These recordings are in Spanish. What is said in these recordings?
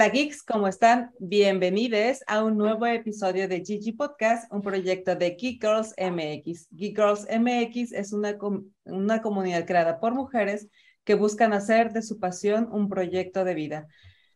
Hola geeks, ¿cómo están? Bienvenidos a un nuevo episodio de Gigi Podcast, un proyecto de Geek Girls MX. Geek Girls MX es una, una comunidad creada por mujeres que buscan hacer de su pasión un proyecto de vida.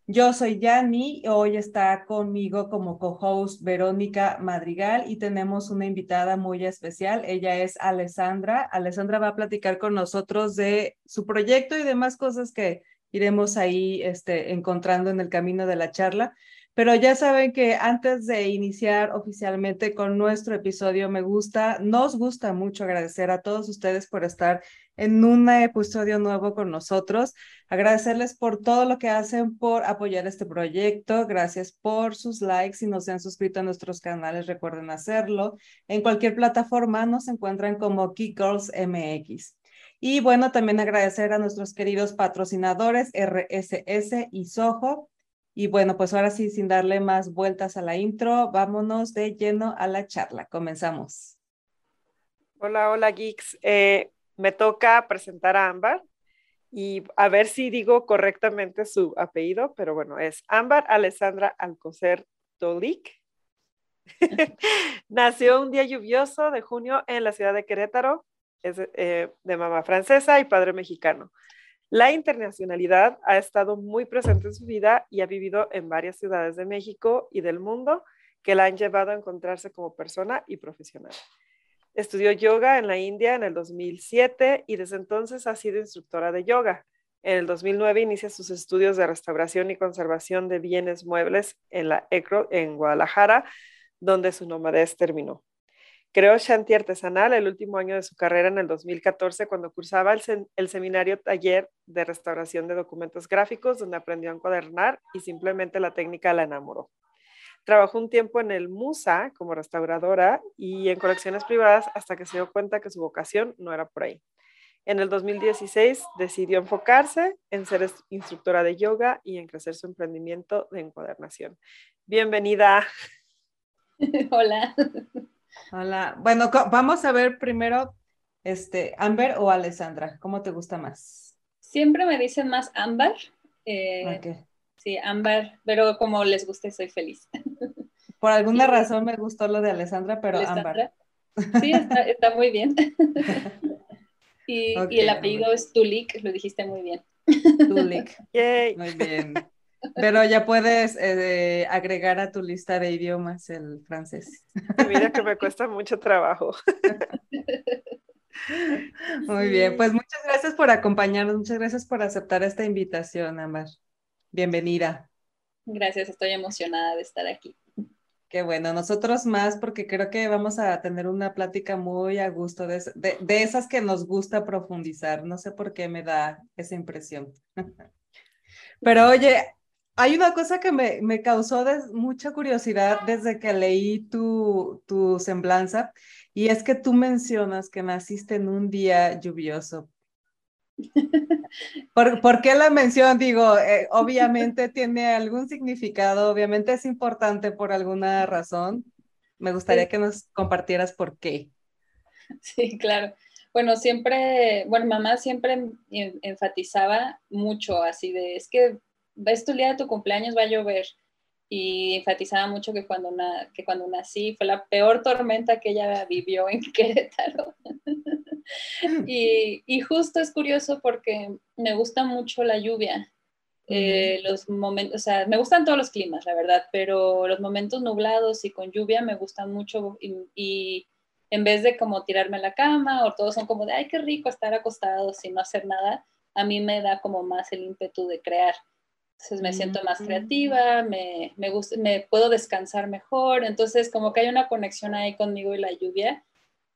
Yo soy Yanni, hoy está conmigo como co-host Verónica Madrigal y tenemos una invitada muy especial. Ella es Alessandra. Alessandra va a platicar con nosotros de su proyecto y demás cosas que iremos ahí este, encontrando en el camino de la charla. Pero ya saben que antes de iniciar oficialmente con nuestro episodio, me gusta, nos gusta mucho agradecer a todos ustedes por estar en un episodio nuevo con nosotros. Agradecerles por todo lo que hacen, por apoyar este proyecto. Gracias por sus likes. Si no se han suscrito a nuestros canales, recuerden hacerlo. En cualquier plataforma nos encuentran como Key Girls MX. Y bueno, también agradecer a nuestros queridos patrocinadores RSS y Soho y bueno, pues ahora sí, sin darle más vueltas a la intro, vámonos de lleno a la charla. Comenzamos. Hola, hola, geeks. Eh, me toca presentar a Ámbar y a ver si digo correctamente su apellido, pero bueno, es Ámbar Alessandra Alcocer Tolik. Nació un día lluvioso de junio en la ciudad de Querétaro, es eh, de mamá francesa y padre mexicano. La internacionalidad ha estado muy presente en su vida y ha vivido en varias ciudades de México y del mundo que la han llevado a encontrarse como persona y profesional. Estudió yoga en la India en el 2007 y desde entonces ha sido instructora de yoga. En el 2009 inicia sus estudios de restauración y conservación de bienes muebles en la ECRO en Guadalajara, donde su nomadez terminó. Creó Shanti Artesanal el último año de su carrera en el 2014 cuando cursaba el, seminario taller de restauración de documentos gráficos donde aprendió a encuadernar y simplemente la técnica la enamoró. Trabajó un tiempo en el Musa como restauradora y en colecciones privadas hasta que se dio cuenta que su vocación no era por ahí. En el 2016 decidió enfocarse en ser instructora de yoga y en crecer su emprendimiento de encuadernación. Bienvenida. Hola. Hola. Bueno, vamos a ver primero, este, Amber o Alessandra, ¿cómo te gusta más? Siempre me dicen más Amber. Eh, Sí, Amber, pero como les guste, soy feliz. Por alguna razón me gustó lo de Alessandra, pero Amber. Sí, está, muy bien. y, el apellido es Tulik, lo dijiste muy bien. Tulik. Muy bien. Pero ya puedes eh, agregar a tu lista de idiomas el francés. Mira que me cuesta mucho trabajo. Muy bien, pues muchas gracias por acompañarnos, muchas gracias por aceptar esta invitación, Amar. Bienvenida. Gracias, estoy emocionada de estar aquí. Qué bueno, nosotros más porque creo que vamos a tener una plática muy a gusto de, de esas que nos gusta profundizar. No sé por qué me da esa impresión. Pero oye, hay una cosa que me, me causó mucha curiosidad desde que leí tu, tu semblanza y es que tú mencionas que naciste en un día lluvioso. ¿Por, ¿por qué la mención? Digo, eh, obviamente tiene algún significado, obviamente es importante por alguna razón. Me gustaría que nos compartieras por qué. Sí, claro. Bueno, siempre, bueno, mamá siempre enfatizaba mucho así de, es que ves tu día de tu cumpleaños va a llover. Y enfatizaba mucho que cuando, que cuando nací fue la peor tormenta que ella vivió en Querétaro. y, y, justo es curioso porque me gusta mucho la lluvia. Eh, los momentos, o sea, me gustan todos los climas, la verdad, pero los momentos nublados y con lluvia me gustan mucho y, y en vez de como tirarme a la cama o todos son como de, ay, qué rico estar acostados sin no hacer nada, a mí me da como más el ímpetu de crear. Entonces me siento más mm. creativa, me, me, gusta, me puedo descansar mejor, entonces como que hay una conexión ahí conmigo y la lluvia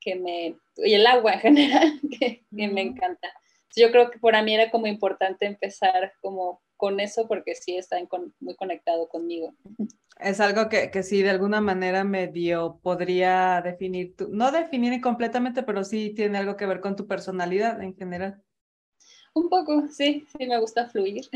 que me, y el agua en general, que, me encanta. Yo creo que para mí era como importante empezar como con eso porque sí está muy conectado conmigo. Es algo que, que sí de alguna manera medio podría definir, tu, no definir completamente, pero sí tiene algo que ver con tu personalidad en general. Un poco, sí, sí me gusta fluir.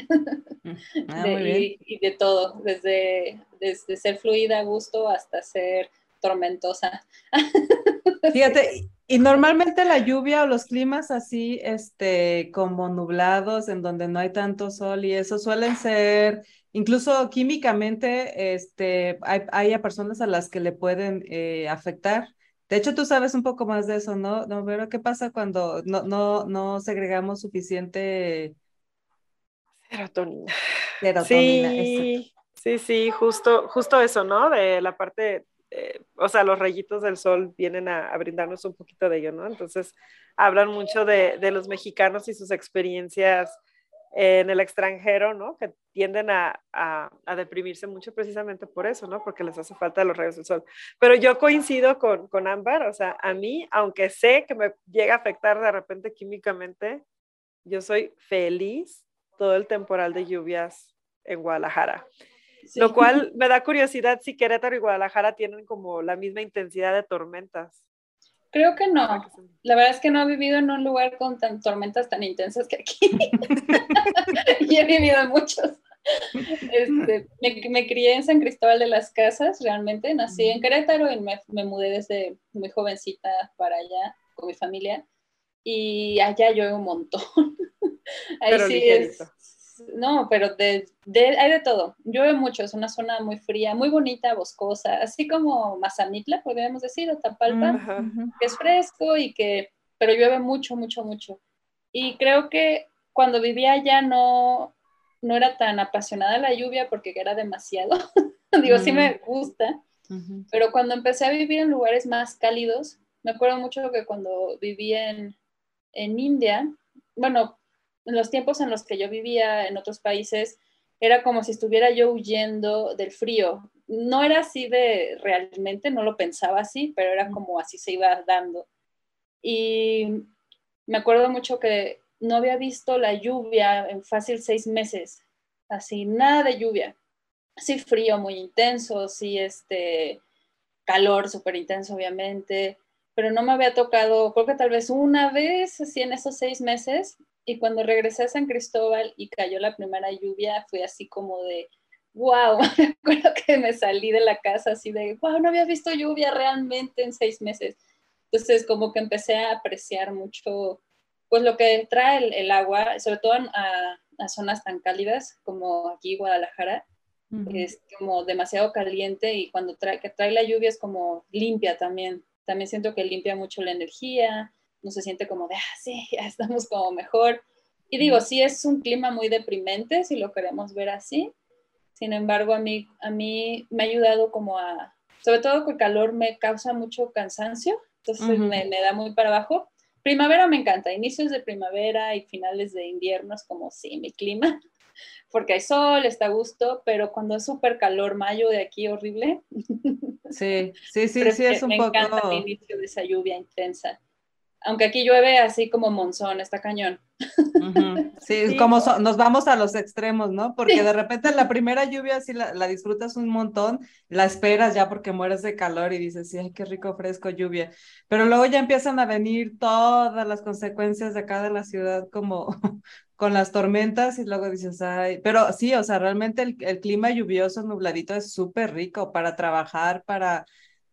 Mm, ah, y, de todo, desde, desde ser fluida a gusto hasta ser tormentosa. Fíjate, y normalmente la lluvia o los climas así, este, como nublados, en donde no hay tanto sol y eso suelen ser, incluso químicamente, este, hay, hay a personas a las que le pueden eh, afectar. De hecho, tú sabes un poco más de eso, ¿no? No, pero ¿qué pasa cuando no, no, no segregamos suficiente serotonina? Serotonina. Sí, sí, sí, justo, justo eso, ¿no? De la parte eh, o sea, los rayitos del sol vienen a, brindarnos un poquito de ello, ¿no? Entonces, hablan mucho de, los mexicanos y sus experiencias en el extranjero, ¿no? Que tienden a, deprimirse mucho precisamente por eso, ¿no? Porque les hace falta los rayos del sol. Pero yo coincido con, con Ámbar, o sea, a mí, aunque sé que me llega a afectar de repente químicamente, yo soy feliz todo el temporal de lluvias en Guadalajara. Lo cual me da curiosidad si Querétaro y Guadalajara tienen como la misma intensidad de tormentas. Creo que no. La verdad es que no he vivido en un lugar con tan, tormentas tan intensas que aquí. y he vivido en muchos. Este, me, crié en San Cristóbal de las Casas, realmente. Nací en Querétaro y me, me, mudé desde muy jovencita para allá con mi familia. Y allá llueve un montón. Ahí sí es, no, pero de, hay de todo. Llueve mucho, es una zona muy fría, muy bonita, boscosa, así como Mazamitla, podríamos decir, o Tapalpa, que es fresco y que, pero llueve mucho, mucho, mucho. Y creo que cuando vivía allá no, no era tan apasionada la lluvia porque era demasiado. Digo, sí me mm. gusta, pero cuando empecé a vivir en lugares más cálidos, me acuerdo mucho que cuando viví en, en India, bueno, en los tiempos en los que yo vivía en otros países, era como si estuviera yo huyendo del frío. No era así de realmente, no lo pensaba así, pero era como así se iba dando. Y me acuerdo mucho que no había visto la lluvia en fácil seis meses, así, nada de lluvia. Sí, frío muy intenso, sí, este, calor súper intenso, obviamente, pero no me había tocado, creo que tal vez una vez, así en esos seis meses, y cuando regresé a San Cristóbal y cayó la primera lluvia, fue así como de, wow, me acuerdo que me salí de la casa así de, wow, no había visto lluvia realmente en seis meses. Entonces, como que empecé a apreciar mucho, pues lo que trae el, agua, sobre todo a, zonas tan cálidas como aquí Guadalajara, es como demasiado caliente y cuando trae, que trae la lluvia es como limpia también. También siento que limpia mucho la energía, no se siente como de, ah, sí, ya estamos como mejor. Y digo, sí es un clima muy deprimente, si lo queremos ver así. Sin embargo, a mí, a mí me ha ayudado como a, sobre todo que el calor me causa mucho cansancio, entonces me, me, da muy para abajo. Primavera me encanta, inicios de primavera y finales de invierno es como, sí, mi clima, porque hay sol, está a gusto, pero cuando es súper calor, mayo de aquí horrible. Sí, sí, sí, sí, es un me poco... Me encanta el inicio de esa lluvia intensa aunque aquí llueve así como monzón, está cañón. Sí, como nos vamos a los extremos, ¿no? Porque de repente la primera lluvia sí la, disfrutas un montón, la esperas ya porque mueres de calor y dices, sí, ay, qué rico, fresco, lluvia. Pero luego ya empiezan a venir todas las consecuencias de acá de la ciudad como con las tormentas y luego dices, ay, pero sí, o sea, realmente el, el clima lluvioso, nubladito es súper rico para trabajar, para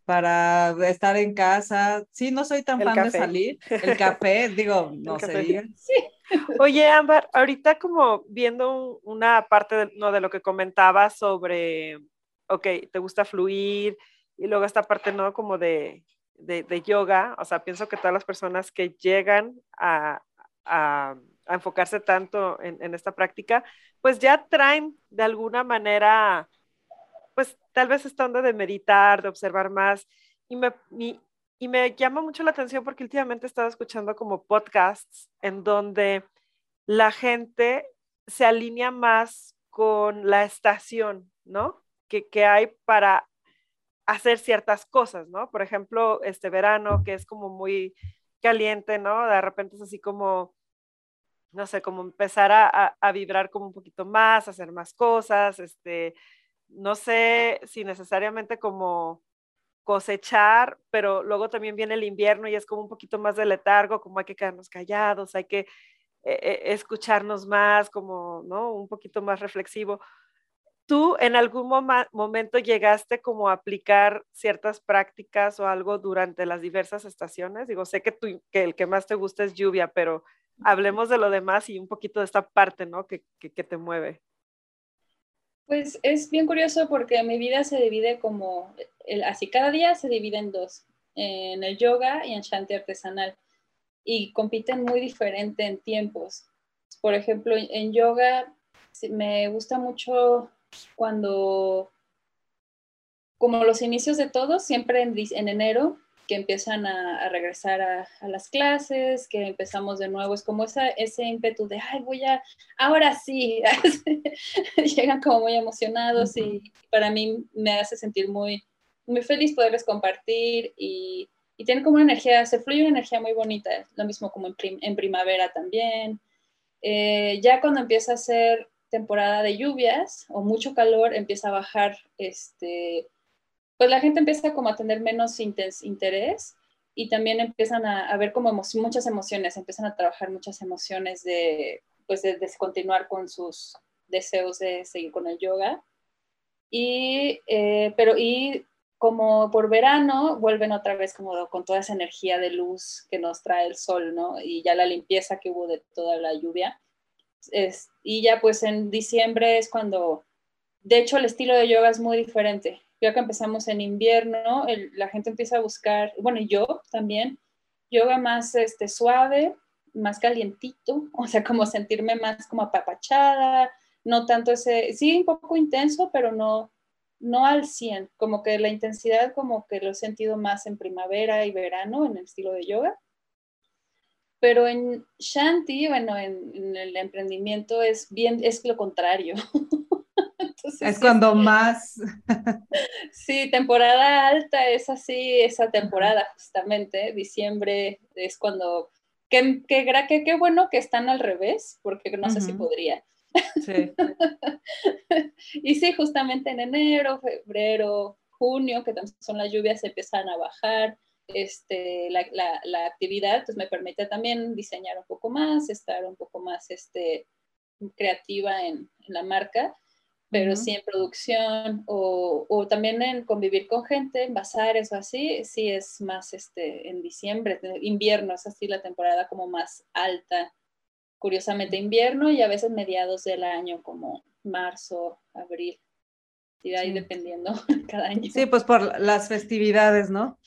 para estar en casa. Sí, no soy tan fan de salir. El café, digo, no se diga. Oye, Ámbar, ahorita como viendo una parte de, no, de lo que comentabas sobre, ok, te gusta fluir y luego esta parte, ¿no? Como de, de, yoga, o sea, pienso que todas las personas que llegan a, a, a enfocarse tanto en, en esta práctica, pues ya traen de alguna manera pues tal vez estando de meditar, de observar más. Y me, y, me llama mucho la atención porque últimamente he estado escuchando como podcasts en donde la gente se alinea más con la estación, ¿no? Que, que hay para hacer ciertas cosas, ¿no? Por ejemplo, este verano que es como muy caliente, ¿no? De repente es así como, no sé, como empezar a, a, a vibrar como un poquito más, hacer más cosas, este, no sé si necesariamente como cosechar, pero luego también viene el invierno y es como un poquito más de letargo, como hay que quedarnos callados, hay que eh, eh, escucharnos más, como, ¿no? Un poquito más reflexivo. ¿Tú en algún momento llegaste como a aplicar ciertas prácticas o algo durante las diversas estaciones? Digo, sé que, tú, que el que más te gusta es lluvia, pero hablemos de lo demás y un poquito de esta parte, ¿no? Que, que, te mueve. Pues es bien curioso porque mi vida se divide como, así cada día se divide en dos, en el yoga y en shanti artesanal, y compiten muy diferente en tiempos. Por ejemplo, en yoga me gusta mucho cuando, como los inicios de todos, siempre en, enero, que empiezan a, regresar a, las clases, que empezamos de nuevo, es como esa, ese ímpetu de, ay, voy a, ahora sí, llegan como muy emocionados y para mí me hace sentir muy, muy feliz poderles compartir y, y tiene como una energía, se fluye una energía muy bonita, lo mismo como en, primavera también. Eh, ya cuando empieza a ser temporada de lluvias o mucho calor empieza a bajar, este, pues la gente empieza como a tener menos interés y también empiezan a, ver como muchas emociones, empiezan a trabajar muchas emociones de, pues de, continuar con sus deseos de seguir con el yoga. Y, eh, pero, y como por verano vuelven otra vez como con toda esa energía de luz que nos trae el sol, ¿no? Y ya la limpieza que hubo de toda la lluvia y ya pues en diciembre es cuando, de hecho el estilo de yoga es muy diferente. Ya que empezamos en invierno, la gente empieza a buscar, bueno, yo también, yoga más este, suave, más calientito, o sea, como sentirme más como apapachada, no tanto ese, sí, un poco intenso, pero no, no al 100, como que la intensidad como que lo he sentido más en primavera y verano en el estilo de yoga. Pero en Shanti, bueno, en, el emprendimiento es bien, es lo contrario. es cuando más. sí, temporada alta es así, esa temporada justamente, diciembre es cuando, qué que, que, bueno que están al revés, porque no sé si podría. Sí. y sí, justamente en enero, febrero, junio, que son las lluvias, empiezan a bajar este, la, la, actividad, pues me permite también diseñar un poco más, estar un poco más este, creativa en, la marca, pero sí en producción o, o, también en convivir con gente, en bazares o así, sí es más este, en diciembre, invierno es así la temporada como más alta, curiosamente invierno y a veces mediados del año como marzo, abril. Y ahí dependiendo cada año. Sí, pues por las festividades, ¿no?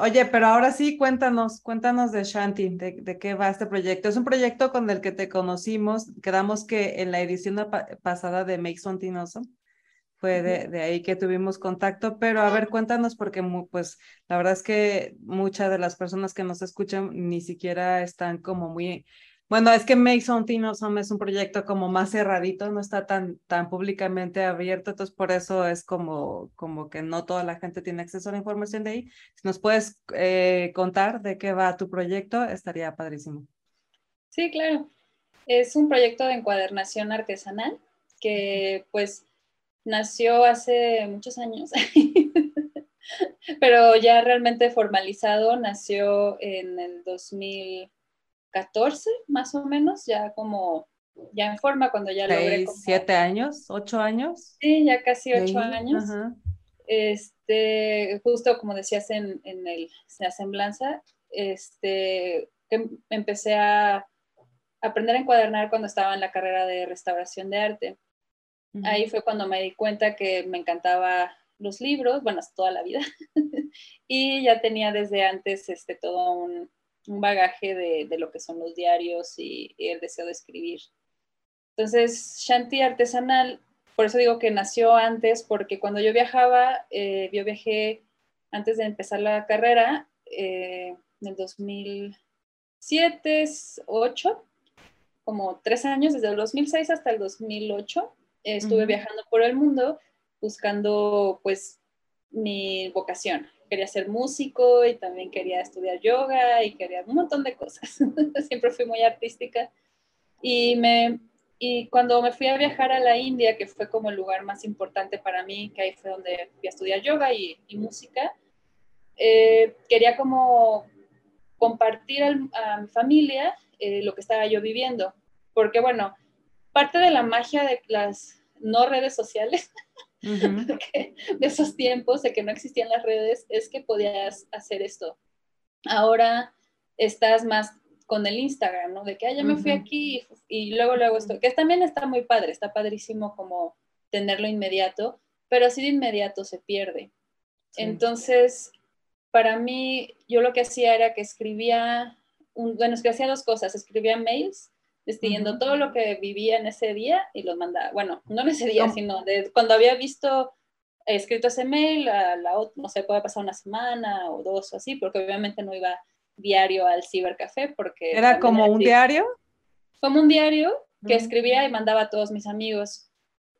Oye, pero ahora sí, cuéntanos, cuéntanos de Shanti, de, qué va este proyecto. Es un proyecto con el que te conocimos, quedamos que en la edición pasada de Make Something Awesome, fue de, ahí que tuvimos contacto, pero a ver, cuéntanos porque pues la verdad es que muchas de las personas que nos escuchan ni siquiera están como muy bueno, es que Make Something Awesome es un proyecto como más cerradito, no está tan, tan públicamente abierto, entonces por eso es como, como que no toda la gente tiene acceso a la información de ahí. Si nos puedes eh, contar de qué va tu proyecto, estaría padrísimo. Sí, claro. Es un proyecto de encuadernación artesanal que pues nació hace muchos años, pero ya realmente formalizado, nació en el 2000. 14 más o menos, ya como, ya en forma cuando ya logré. Como, ¿Siete años? ¿Ocho años? Sí, ya casi ocho años. Este, justo como decías en, en, el, la semblanza, este, em, empecé a aprender a encuadernar cuando estaba en la carrera de restauración de arte. Ahí fue cuando me di cuenta que me encantaba los libros, bueno, toda la vida, y ya tenía desde antes este, todo un, un bagaje de, lo que son los diarios y, el deseo de escribir. Entonces, Shanti artesanal, por eso digo que nació antes, porque cuando yo viajaba, eh, yo viajé antes de empezar la carrera, eh, en el 2007, 2008, como tres años, desde el 2006 hasta el 2008, estuve viajando por el mundo buscando pues mi vocación, quería ser músico y también quería estudiar yoga y quería un montón de cosas. Siempre fui muy artística. Y, me, y cuando me fui a viajar a la India, que fue como el lugar más importante para mí, que ahí fue donde fui a estudiar yoga y, música, eh, quería como compartir a, mi familia eh, lo que estaba yo viviendo. Porque bueno, parte de la magia de las no redes sociales, de esos tiempos de que no existían las redes, es que podías hacer esto. Ahora estás más con el Instagram, ¿no? De que, ah, ya me fui aquí y, luego luego esto, que también está muy padre, está padrísimo como tenerlo inmediato, pero así de inmediato se pierde. Entonces, para mí, yo lo que hacía era que escribía, un, bueno, es que hacía dos cosas, escribía mails despidiendo todo lo que vivía en ese día y los mandaba, bueno, no en ese día, sino de cuando había visto escrito ese mail, a la, no sé, puede pasar una semana o dos o así, porque obviamente no iba diario al cibercafé porque... ¿Era como un diario? Como un diario que escribía y mandaba a todos mis amigos.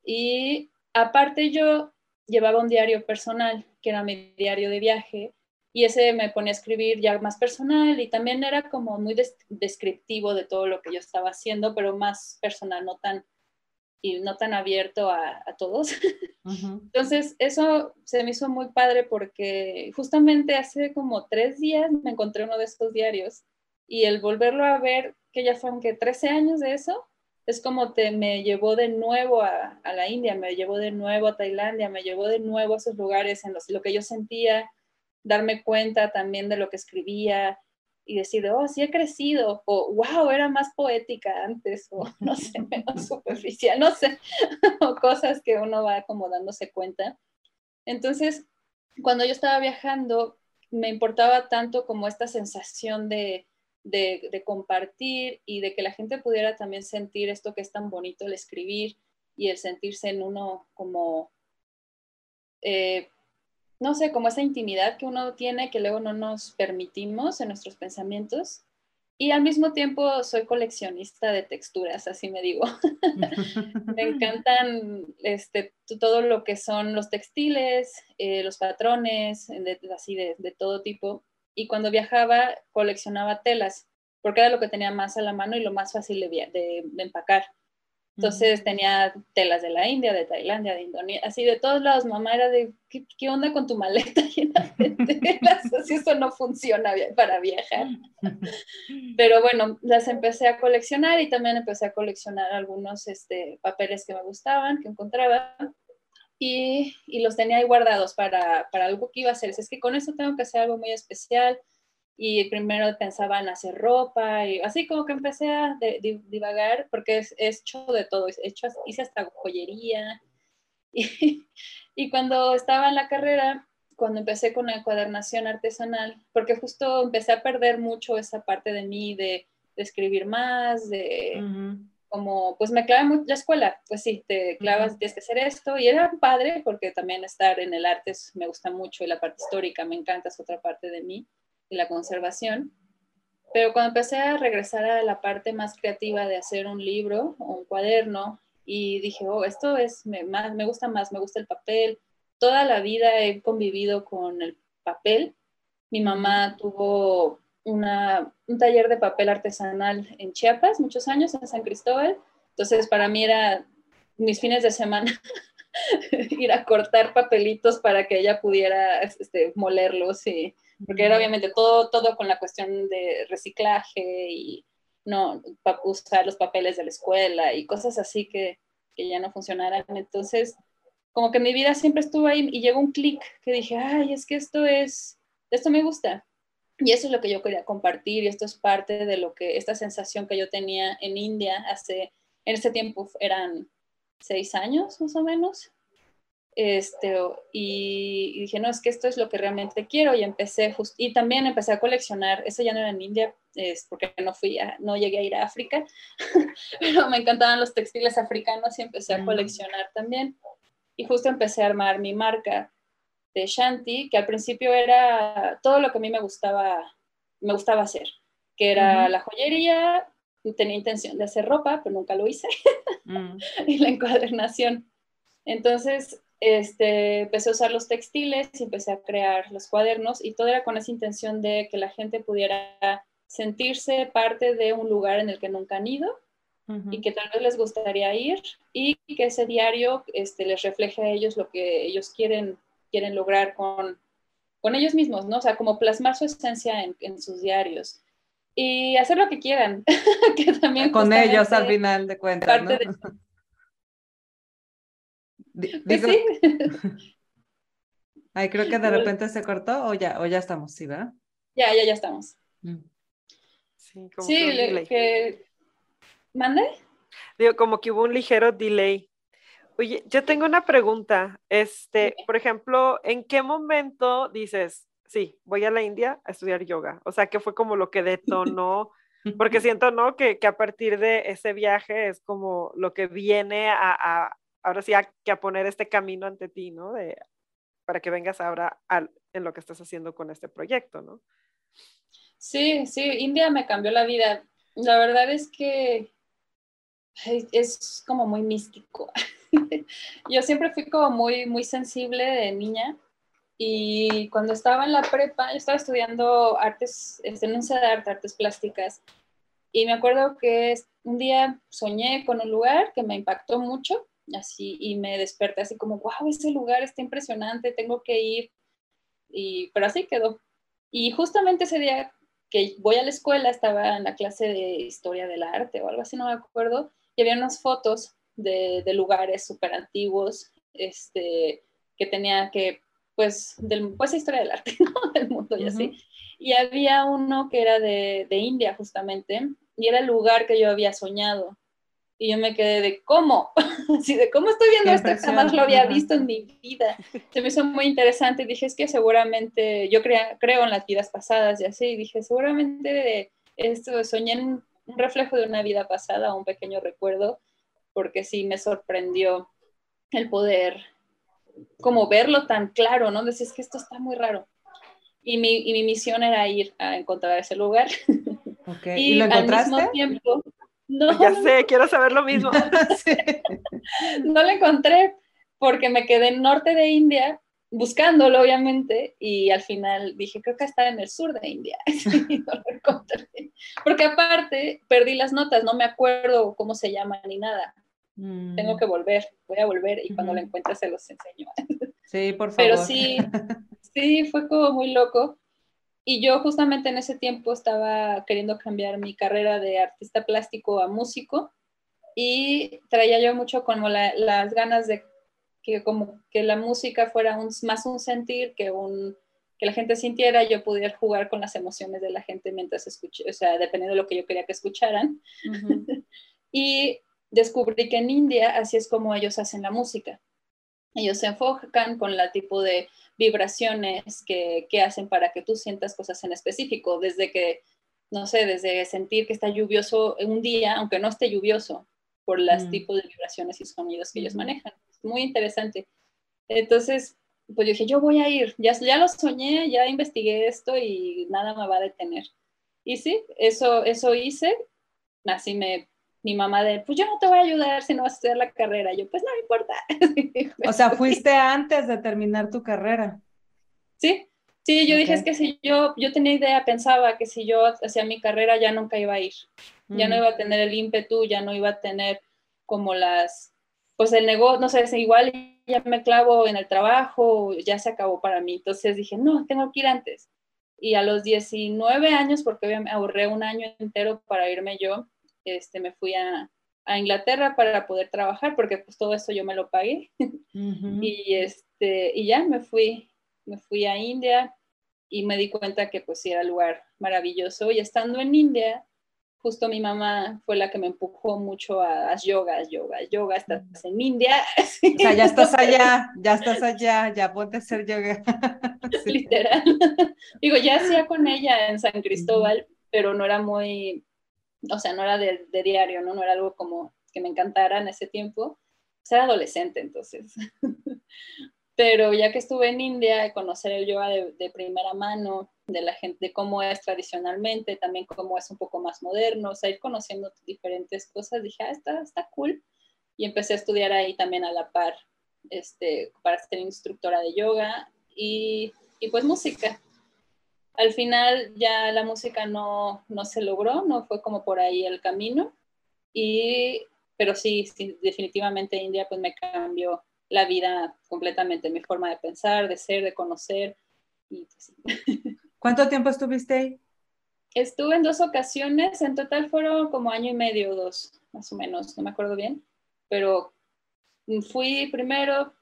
Y aparte yo llevaba un diario personal, que era mi diario de viaje, y ese me ponía a escribir ya más personal y también era como muy descriptivo de todo lo que yo estaba haciendo, pero más personal, no tan, y no tan abierto a, todos. Entonces, eso se me hizo muy padre porque justamente hace como tres días me encontré uno de estos diarios y el volverlo a ver, que ya fueron que 13 años de eso, es como te, me llevó de nuevo a, a, la India, me llevó de nuevo a Tailandia, me llevó de nuevo a esos lugares en los lo que yo sentía, darme cuenta también de lo que escribía y decir, oh, sí he crecido, o wow, era más poética antes, o no sé, menos superficial, no sé, o cosas que uno va como dándose cuenta. Entonces, cuando yo estaba viajando, me importaba tanto como esta sensación de, de, compartir y de que la gente pudiera también sentir esto que es tan bonito el escribir y el sentirse en uno como, eh, no sé, como esa intimidad que uno tiene que luego no nos permitimos en nuestros pensamientos. Y al mismo tiempo soy coleccionista de texturas, así me digo. me encantan este, todo lo que son los textiles, eh, los patrones, así de, de, todo tipo y cuando viajaba coleccionaba telas, porque era lo que tenía más a la mano y lo más fácil de, empacar. Entonces tenía telas de la India, de Tailandia, de Indonesia, así de todos lados. Mamá era de, ¿qué, onda con tu maleta llena de telas? Así eso no funciona para viajar. Pero bueno, las empecé a coleccionar y también empecé a coleccionar algunos este, papeles que me gustaban, que encontraba y, y, los tenía ahí guardados para, para, algo que iba a hacer. Es que con eso tengo que hacer algo muy especial. Y primero pensaba en hacer ropa y así como que empecé a divagar porque es, hecho de todo. hecho, hice hasta joyería. Y, y cuando estaba en la carrera, cuando empecé con la encuadernación artesanal, porque justo empecé a perder mucho esa parte de mí de, de escribir más, de, como, pues me clavé mucho la escuela, pues sí, te clavas, tienes que hacer esto, y era padre porque también estar en el arte me gusta mucho y la parte histórica me encanta, es otra parte de mí, la conservación. Pero cuando empecé a regresar a la parte más creativa de hacer un libro o un cuaderno, y dije, oh, esto es, me, más, me gusta más, me gusta el papel. Toda la vida he convivido con el papel. Mi mamá tuvo un taller de papel artesanal en Chiapas, muchos años, en San Cristóbal. Entonces, para mí era mis fines de semana ir a cortar papelitos para que ella pudiera este, molerlos, y, porque era obviamente todo, todo con la cuestión de reciclaje y no usar los papeles de la escuela y cosas así que, que ya no funcionaran. Entonces, como que mi vida siempre estuvo ahí y llegó un clic que dije, ay, es que esto es, esto me gusta. Y eso es lo que yo quería compartir y esto es parte de lo que, esta sensación que yo tenía en India hace, en ese tiempo eran seis años más o menos. Este, y, dije, no, es que esto es lo que realmente quiero y empecé, y también empecé a coleccionar, eso ya no era en India, es porque no fui, no llegué a ir a África, pero me encantaban los textiles africanos y empecé a coleccionar también. Y justo empecé a armar mi marca de Shanti, que al principio era todo lo que a mí me gustaba, me gustaba hacer, que era la joyería, tenía intención de hacer ropa, pero nunca lo hice, mm. y la encuadernación. Entonces, este, empecé a usar los textiles y empecé a crear los cuadernos y todo era con esa intención de que la gente pudiera sentirse parte de un lugar en el que nunca han ido y que tal vez les gustaría ir y que ese diario este, les refleje a ellos lo que ellos quieren quieren lograr con, con ellos mismos, ¿no? O sea, como plasmar su esencia en, en sus diarios y hacer lo que quieran, que también con ellos al final de cuentas, ¿no? Pues sí. Ay, creo que de repente se cortó o ya, o ya estamos, ¿sí, verdad? Ya, ya, ya estamos. Mm. Sí, como Sí, que le- que... ¿Mande? Digo, como que hubo un ligero delay. Oye, yo tengo una pregunta. Este, por ejemplo, ¿en qué momento dices, sí, voy a la India a estudiar yoga? O sea, ¿qué fue como lo que detonó? Porque siento, ¿no? Que, que a partir de ese viaje es como lo que viene a, a- ahora sí, a, que a poner este camino ante ti, ¿no? De, para que vengas ahora al- en lo que estás haciendo con este proyecto, ¿no? Sí, sí, India me cambió la vida. La verdad es que es como muy místico. Yo siempre fui como muy, muy sensible de niña y cuando estaba en la prepa, yo estaba estudiando artes, este, en un artes plásticas, y me acuerdo que un día soñé con un lugar que me impactó mucho, así, y me desperté así como, wow, ese lugar está impresionante, tengo que ir, y, pero así quedó. Y justamente ese día que voy a la escuela, estaba en la clase de historia del arte o algo así, no me acuerdo, y había unas fotos de, de lugares súper antiguos, este, que tenía que, pues, del, pues, historia del arte, ¿no? Del mundo y así. Y había uno que era de, de India, justamente, y era el lugar que yo había soñado. Y yo me quedé de cómo, así de cómo estoy viendo Qué esto, jamás lo había visto en mi vida. Se me hizo muy interesante. Dije, es que seguramente, yo crea- creo en las vidas pasadas y así. Dije, seguramente esto soñé en un reflejo de una vida pasada, un pequeño recuerdo, porque sí me sorprendió el poder como verlo tan claro, ¿no? Decís que esto está muy raro. Y mi, y mi misión era ir a encontrar ese lugar. Ok, Y, ¿Y lo al encontraste? mismo tiempo, no, Ya no, sé, quiero saber lo mismo. Sí. no lo encontré porque me quedé en norte de India buscándolo, obviamente, y al final dije, creo que está en el sur de India. Y no lo encontré. Porque aparte, perdí las notas, no me acuerdo cómo se llama ni nada. Mm, Tengo que volver, voy a volver y cuando lo encuentre se los enseño. Sí, por favor. Pero sí, sí, fue como muy loco. Y yo justamente en ese tiempo estaba queriendo cambiar mi carrera de artista plástico a músico y traía yo mucho como la- las ganas de que como que la música fuera un- más un sentir que un que la gente sintiera, yo pudiera jugar con las emociones de la gente mientras escuché, o sea, dependiendo de lo que yo quería que escucharan. Y descubrí que en India así es como ellos hacen la música. Ellos se enfocan con la tipo de vibraciones que, que hacen para que tú sientas cosas en específico, desde que, no sé, desde sentir que está lluvioso un día, aunque no esté lluvioso, por los Mm. tipos de vibraciones y sonidos que ellos manejan. Es muy interesante. Entonces, pues yo dije, yo voy a ir, ya, ya lo soñé, ya investigué esto y nada me va a detener. Y sí, eso, eso hice. Así me, mi mamá de, pues yo no te voy a ayudar si no vas a estudiar la carrera. Yo, pues no me importa. O sea, fuiste antes de terminar tu carrera. Sí, sí, yo dije, Ok. es que si yo, yo tenía idea, pensaba que si yo hacía mi carrera ya nunca iba a ir. Ya no Mm. iba a tener el ímpetu, ya no iba a tener como las, pues el negocio, no sé, es igual ya me clavo en el trabajo, ya se acabó para mí. Entonces dije, no, tengo que ir antes. Y a los 19 años, porque obviamente ahorré un año entero para irme yo, este, me fui a, a Inglaterra para poder trabajar, porque pues todo eso yo me lo pagué. Y, este, y ya me fui, me fui a India y me di cuenta que pues era un lugar maravilloso. Y estando en India, justo mi mamá fue la que me empujó mucho a, haz yoga, yoga, yoga, estás en India. O sea, ya estás allá, ya estás allá, ya ponte a hacer yoga. Sí. literal. Digo, ya hacía con ella en San Cristóbal, pero no era muy, o sea, no era de, diario, ¿no? Era algo como que me encantara en ese tiempo. Pues era adolescente, entonces. Pero ya que estuve en India, conocer el yoga de, primera mano, de la gente, cómo es tradicionalmente, también cómo es un poco más moderno, o sea, ir conociendo diferentes cosas, dije, ah, está, está cool. Y empecé a estudiar ahí también a la par, este, para ser instructora de yoga y, y pues música. Al final ya la música no, no se logró, no fue como por ahí el camino, y, pero sí, sí, definitivamente India pues me cambió la vida completamente, mi forma de pensar, de ser, de conocer. Y, pues, sí. ¿Cuánto tiempo estuviste ahí? Estuve en dos ocasiones, en total fueron como año y medio o dos, más o menos, no me acuerdo bien, pero fui primero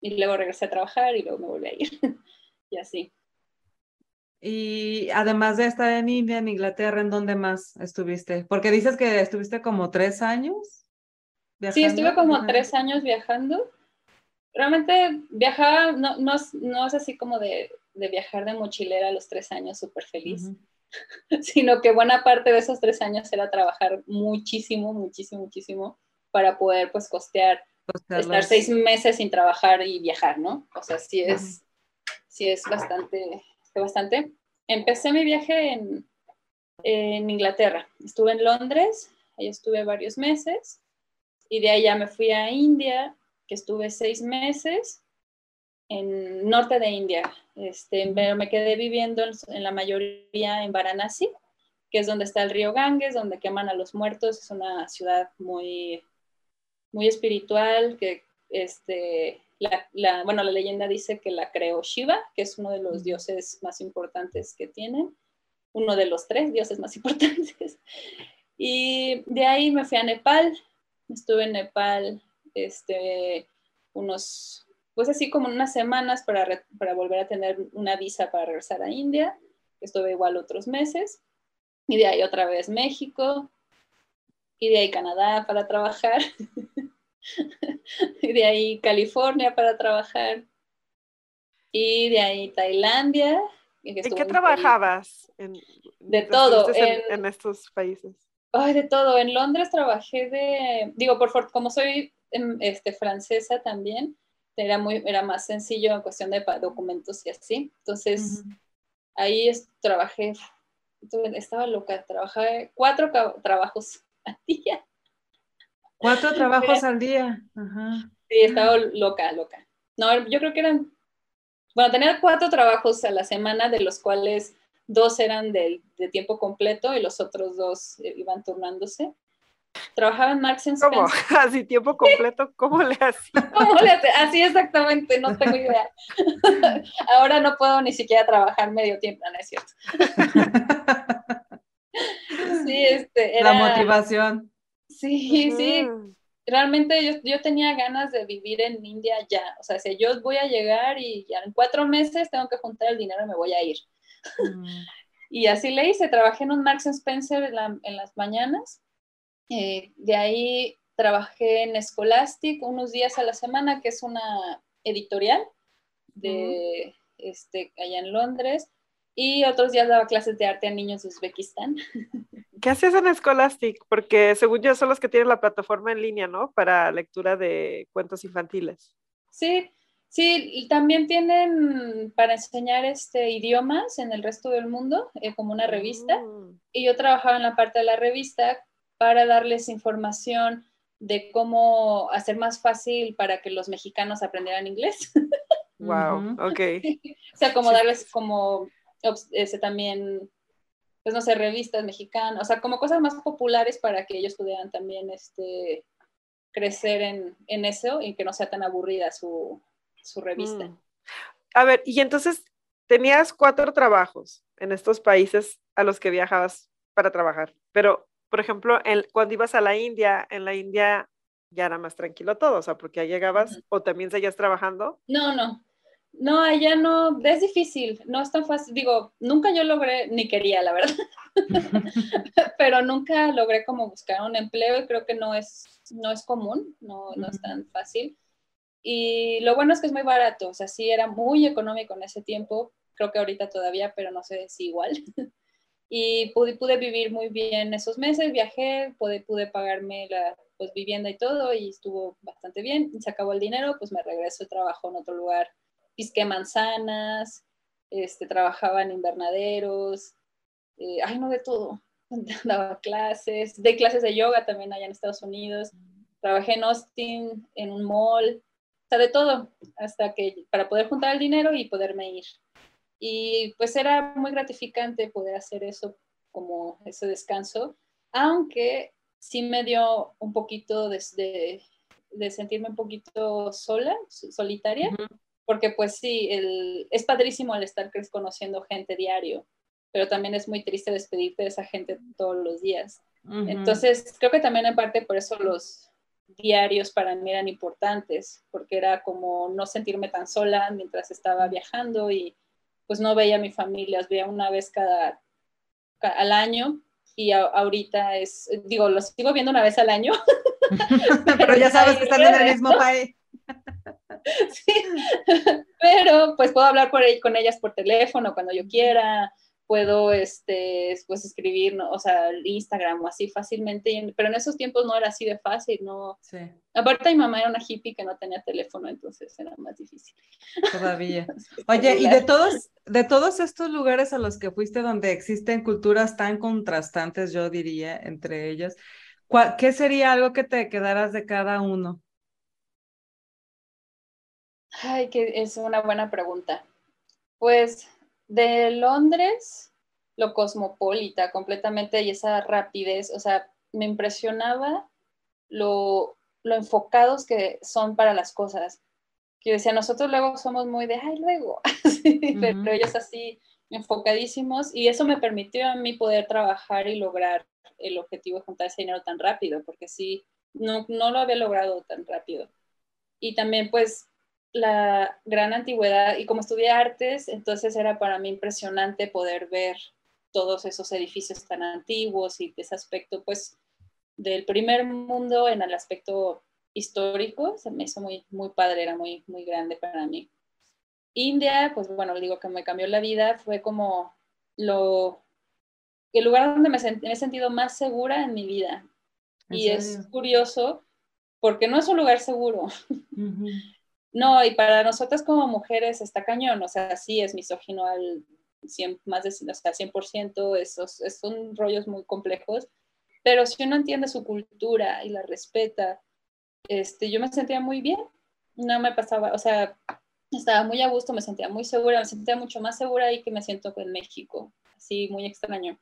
y luego regresé a trabajar y luego me volví a ir. y así. Y además de estar en India, en Inglaterra, ¿en dónde más estuviste? Porque dices que estuviste como tres años. Viajando. Sí, estuve como tres años viajando. Realmente viajaba, no, no, no es así como de, de, viajar de mochilera a los tres años súper feliz, sino que buena parte de esos tres años era trabajar muchísimo, muchísimo, muchísimo para poder pues costear, estar seis meses sin trabajar y viajar, ¿no? O sea, sí es, sí es bastante, bastante. Empecé mi viaje en, en Inglaterra. Estuve en Londres, ahí estuve varios meses y de ahí ya me fui a India, que estuve seis meses en norte de India, este, pero me quedé viviendo en, la mayoría en Varanasi, que es donde está el río Ganges, donde queman a los muertos, es una ciudad muy, muy espiritual, que este, la, bueno, la leyenda dice que la creó Shiva, que es uno de los dioses más importantes que tienen, uno de los tres dioses más importantes. Y de ahí me fui a Nepal, estuve en Nepal este, unos, pues así como unas semanas para, para volver a tener una visa para regresar a India, estuve igual otros meses, y de ahí otra vez México, y de ahí Canadá para trabajar. y de ahí California para trabajar. Y de ahí Tailandia. ¿En qué trabajabas? de todo. En, estos países. Ay, de todo. En Londres trabajé de, digo, por como soy em, este, francesa también, era, muy, era más sencillo en cuestión de documentos y así. Entonces, ahí trabajé, estaba loca, trabajé cuatro trabajos al día. Cuatro trabajos al día. Sí, estaba loca, loca. No, yo creo que eran, bueno, tenía cuatro trabajos a la semana, de los cuales dos eran de, tiempo completo y los otros dos eh, iban turnándose. Trabajaba en Marks Spencer. ¿Cómo? ¿Así tiempo completo? ¿Cómo le hacía? ¿Cómo le hacía? Así exactamente, no tengo idea. Ahora no puedo ni siquiera trabajar medio tiempo, no es cierto. Sí, este, era... La motivación. Sí, sí. Realmente yo, yo, tenía ganas de vivir en India ya. O sea, si yo voy a llegar y ya en cuatro meses tengo que juntar el dinero y me voy a ir. Y así le hice. Trabajé en un Marks Spencer en, las mañanas. Eh, de ahí trabajé en Scholastic unos días a la semana, que es una editorial de, este, allá en Londres. Y otros días daba clases de arte a niños de Uzbekistán. ¿Qué haces en Scholastic? Porque según yo son los que tienen la plataforma en línea, ¿no? Para lectura de cuentos infantiles. Sí, sí, y también tienen para enseñar este, idiomas en el resto del mundo, eh, como una revista. Mm. Y yo trabajaba en la parte de la revista para darles información de cómo hacer más fácil para que los mexicanos aprendieran inglés. Wow, ok. o sea, como darles como ese también pues no sé, revistas mexicanas, o sea, como cosas más populares para que ellos pudieran también este, crecer en, en eso y que no sea tan aburrida su, su revista. Mm. A ver, y entonces tenías cuatro trabajos en estos países a los que viajabas para trabajar, pero, por ejemplo, el, cuando ibas a la India, en la India ya era más tranquilo todo, o sea, porque ya llegabas o también seguías trabajando. No, no, no, allá no, es difícil, no es tan fácil. Digo, nunca yo logré, ni quería, la verdad, pero nunca logré como buscar un empleo y creo que no es, no es común, no, no es tan fácil. Y lo bueno es que es muy barato, o sea, sí era muy económico en ese tiempo, creo que ahorita todavía, pero no sé si igual. y pude, pude vivir muy bien esos meses, viajé, pude, pude pagarme la pues, vivienda y todo y estuvo bastante bien. Se acabó el dinero, pues me regreso, trabajo en otro lugar pisqué manzanas, este, trabajaba en invernaderos, eh, ay, no, de todo. Daba clases, de clases de yoga también allá en Estados Unidos. Trabajé en Austin, en un mall, o sea, de todo, hasta que para poder juntar el dinero y poderme ir. Y pues era muy gratificante poder hacer eso como ese descanso, aunque sí me dio un poquito de, de, sentirme un poquito sola, solitaria, porque pues sí, el, es padrísimo el estar conociendo gente diario, pero también es muy triste despedirte de esa gente todos los días. Entonces, creo que también en parte por eso los, diarios para mí eran importantes, porque era como no sentirme tan sola mientras estaba viajando y pues no veía a mi familia, los veía una vez cada, al año y ahorita es, digo, los sigo viendo una vez al año. pero ya sabes que están en el mismo país. sí, pero pues puedo hablar por, con ellas por teléfono cuando yo quiera, puedo este, pues, escribir, ¿no? o sea, Instagram o así fácilmente, pero en esos tiempos no era así de fácil, ¿no? Sí. Aparte mi mamá era una hippie que no tenía teléfono, entonces era más difícil. Todavía. Oye, y de todos, de todos estos lugares a los que fuiste donde existen culturas tan contrastantes, yo diría, entre ellas, ¿qué sería algo que te quedaras de cada uno? Ay, que es una buena pregunta. Pues de Londres, lo cosmopolita completamente y esa rapidez, o sea, me impresionaba lo, lo enfocados que son para las cosas. Que decía, nosotros luego somos muy de, ay, luego, pero ellos así enfocadísimos y eso me permitió a mí poder trabajar y lograr el objetivo de juntar ese dinero tan rápido, porque sí, no, no lo había logrado tan rápido. Y también pues la gran antigüedad y como estudié artes, entonces era para mí impresionante poder ver todos esos edificios tan antiguos y ese aspecto pues del primer mundo en el aspecto histórico, se me hizo muy, muy padre, era muy, muy grande para mí. India, pues bueno, digo que me cambió la vida, fue como lo, el lugar donde me, he sentido más segura en mi vida. y es curioso porque no es un lugar seguro. No, y para nosotras como mujeres está cañón, o sea, sí es misógino al 100, más de o sea, 100%, esos, son rollos muy complejos, pero si uno entiende su cultura y la respeta, este, yo me sentía muy bien, no me pasaba, o sea, estaba muy a gusto, me sentía muy segura, me sentía mucho más segura ahí que me siento en México, así muy extraño.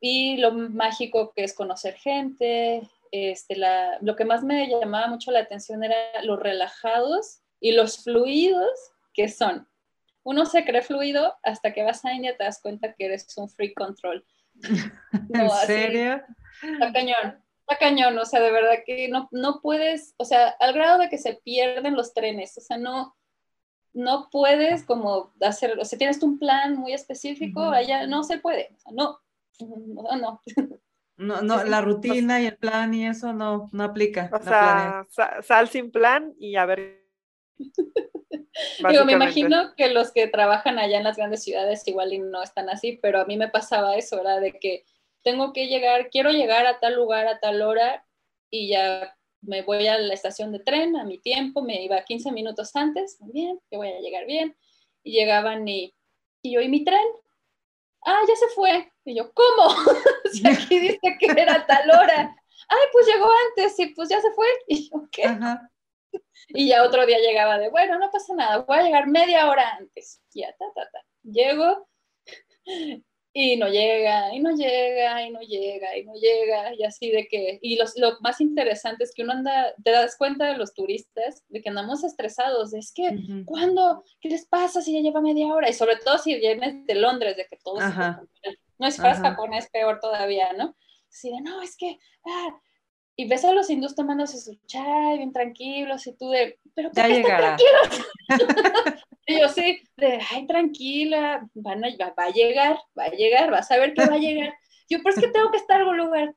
Y lo mágico que es conocer gente, este, la, lo que más me llamaba mucho la atención era los relajados y los fluidos que son. Uno se cree fluido hasta que vas a India te das cuenta que eres un free control. ¿En serio? está cañón, está cañón, o sea, de verdad que no, no puedes, o sea, al grado de que se pierden los trenes, o sea, no, no puedes como hacer, o sea, tienes un plan muy específico, allá no se puede, o sea, no, no, no. No, no, la rutina y el plan y eso no, no aplica. O sea, sal sin plan y a ver. Digo, me imagino que los que trabajan allá en las grandes ciudades igual y no están así, pero a mí me pasaba eso, ¿verdad? De que tengo que llegar, quiero llegar a tal lugar a tal hora y ya me voy a la estación de tren a mi tiempo, me iba 15 minutos antes, bien, que voy a llegar bien, y llegaban y, y yo, ¿y mi tren? ah, ya se fue. Y yo, ¿cómo? si aquí dice que era tal hora. Ay, pues llegó antes y pues ya se fue. Y yo, ¿qué? Y ya otro día llegaba de, bueno, no pasa nada, voy a llegar media hora antes. Y ya, ta, ta, ta. Llego y no llega, y no llega, y no llega, y no llega, y así de que, y los, lo más interesante es que uno anda, te das cuenta de los turistas, de que andamos estresados, es que, ¿cuándo? ¿Qué les pasa si ya lleva media hora? Y sobre todo si vienes de Londres, de que todo no es para es peor todavía, ¿no? Así de, no, es que, ah, y ves a los hindús tomándose su chai bien tranquilos y tú de, pero ¿por qué están tranquilos? y yo sí, de, ay, tranquila, van a, va, a llegar, va a llegar, vas a ver que va a llegar. Yo, pero es que tengo que estar en algún lugar,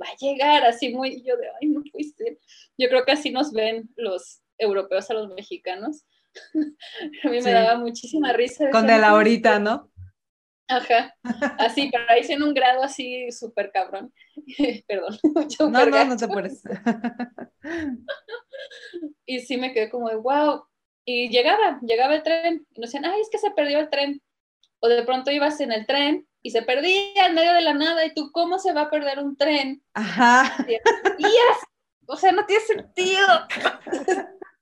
va a llegar, así muy, yo de, ay, no fuiste. Yo creo que así nos ven los europeos a los mexicanos. a mí me daba muchísima risa. Con de la horita, ¿no? Ajá, así, pero ahí en un grado así súper cabrón. Perdón. no, no, no te puedes. y sí me quedé como de wow. Y llegaba, llegaba el tren y nos decían, ay, es que se perdió el tren. O de pronto ibas en el tren y se perdía en medio de la nada y tú, ¿cómo se va a perder un tren? Ajá. o sea, no tiene sentido.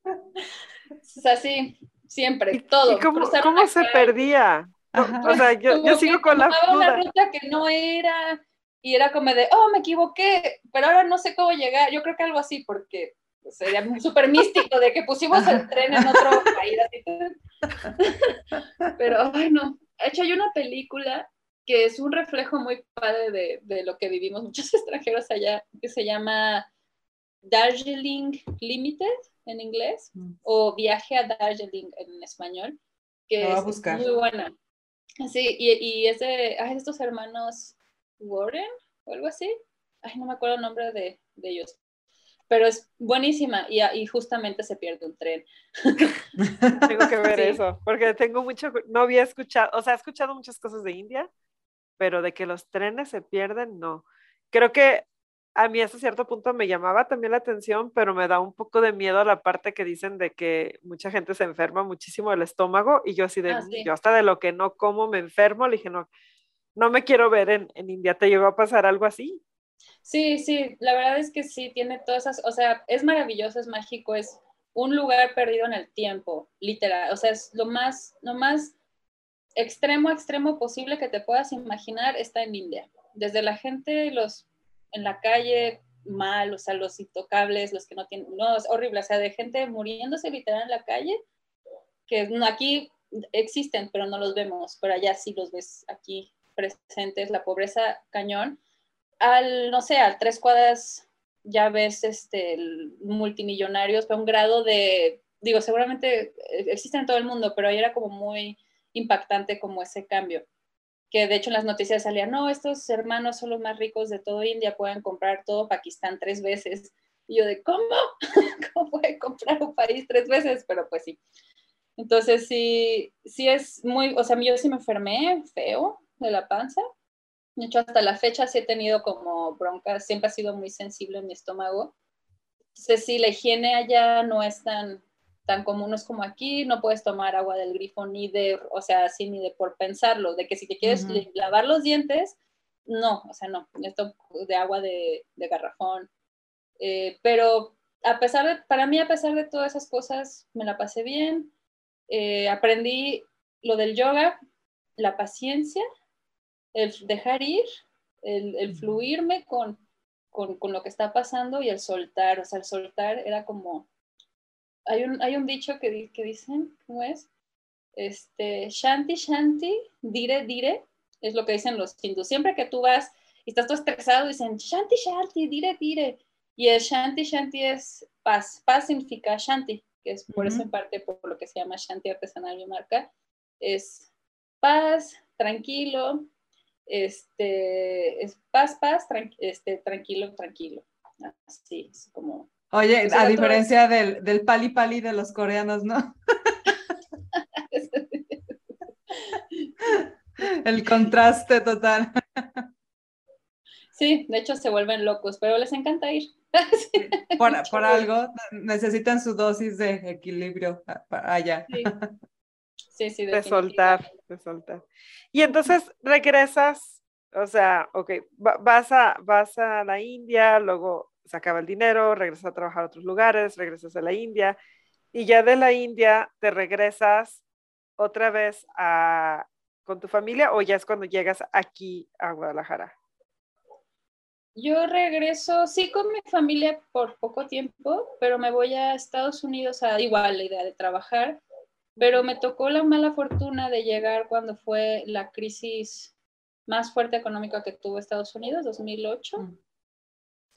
o sea, sí, siempre, todo. ¿Y cómo, ¿cómo se perdía? O sea, yo, sigo con la duda. una ruta que no era y era como de, oh, me equivoqué, pero ahora no sé cómo llegar. Yo creo que algo así, porque sería súper místico de que pusimos el tren en otro país. pero, ay, no. De hecho, hay una película que es un reflejo muy padre de, de, lo que vivimos muchos extranjeros allá, que se llama Darjeeling Limited en inglés Mm. o Viaje a Darjeeling en español, que es buscar. muy buena. Sí, y, y es de ay, estos hermanos Warren o algo así. Ay, no me acuerdo el nombre de, de ellos. Pero es buenísima y, y justamente se pierde un tren. Tengo que ver Sí. eso, porque tengo mucho, no había escuchado, o sea, he escuchado muchas cosas de India, pero de que los trenes se pierden, no. Creo que a mí hasta cierto punto me llamaba también la atención, pero me da un poco de miedo la parte que dicen de que mucha gente se enferma muchísimo del estómago y yo así de, Ah, sí. yo hasta de lo que no como me enfermo, le dije, no, no me quiero ver en, en India, ¿te llegó a pasar algo así? Sí, sí, la verdad es que sí, tiene todas esas, o sea, es maravilloso, es mágico, es un lugar perdido en el tiempo, literal, o sea, es lo más, lo más extremo, extremo posible que te puedas imaginar está en India. Desde la gente, los en la calle, mal, o sea, los intocables, los que no tienen, no, es horrible, o sea, de gente muriéndose literal en la calle, que aquí existen, pero no los vemos, pero allá sí los ves aquí presentes, la pobreza cañón al, no sé, a tres cuadras ya ves este, multimillonarios, pero un grado de, digo, seguramente eh, existen en todo el mundo, pero ahí era como muy impactante como ese cambio. Que de hecho en las noticias salía, no, estos hermanos son los más ricos de todo India, pueden comprar todo Pakistán tres veces. Y yo de, ¿cómo? ¿Cómo puede comprar un país tres veces? Pero pues sí. Entonces sí, sí es muy, o sea, yo sí me enfermé feo de la panza. De hecho, hasta la fecha sí he tenido como broncas, siempre ha sido muy sensible en mi estómago. Entonces, sí, la higiene allá no es tan, tan común, no es como aquí, no puedes tomar agua del grifo ni de, o sea, así ni de por pensarlo, de que si te quieres lavar los dientes, no, o sea, no, esto de agua de, de garrafón. Eh, pero a pesar de, para mí, a pesar de todas esas cosas, me la pasé bien. Eh, aprendí lo del yoga, la paciencia, el dejar ir, el, el fluirme con, con, con lo que está pasando y el soltar. O sea, el soltar era como. Hay un, hay un dicho que, di- que dicen, ¿cómo es? Este, Shanti, Shanti, dire, dire, es lo que dicen los hindús. Siempre que tú vas y estás todo estresado, dicen Shanti, Shanti, dire, dire. Y el Shanti, Shanti es paz. Paz significa Shanti, que es por eso en parte por lo que se llama Shanti artesanal mi marca. Es paz, tranquilo, este, es paz, paz, tran- este, tranquilo, tranquilo. Así, es como... Oye, a diferencia del, del pali pali de los coreanos, ¿no? El contraste total. Sí, de hecho se vuelven locos, pero les encanta ir. Por, algo necesitan su dosis de equilibrio allá. Sí, sí, sí, De soltar, de soltar. Y entonces regresas, o sea, ok, va- vas a, vas a la India, luego se acaba el dinero, regresas a trabajar a otros lugares, regresas a la India, y ya de la India te regresas otra vez a, con tu familia o ya es cuando llegas aquí a Guadalajara. Yo regreso, sí, con mi familia por poco tiempo, pero me voy a Estados Unidos a igual la idea de trabajar, pero me tocó la mala fortuna de llegar cuando fue la crisis más fuerte económica que tuvo Estados Unidos, 2008. Mm.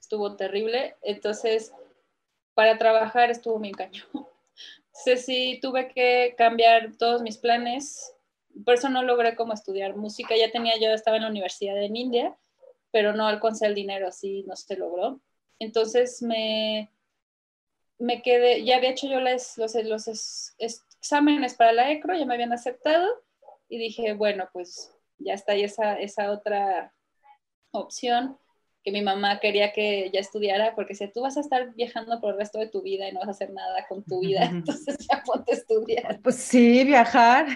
Estuvo terrible, entonces para trabajar estuvo bien cañón. Entonces sí, tuve que cambiar todos mis planes, por eso no logré como estudiar música, ya tenía yo, estaba en la universidad en India, pero no alcancé el dinero, así no se logró. Entonces me, me quedé, ya había hecho yo les, los, los es- es- exámenes para la ECRO, ya me habían aceptado y dije, bueno, pues ya está ahí esa, esa otra opción que mi mamá quería que ya estudiara porque si tú vas a estar viajando por el resto de tu vida y no vas a hacer nada con tu vida, entonces ya ponte a estudiar. Pues sí, viajar.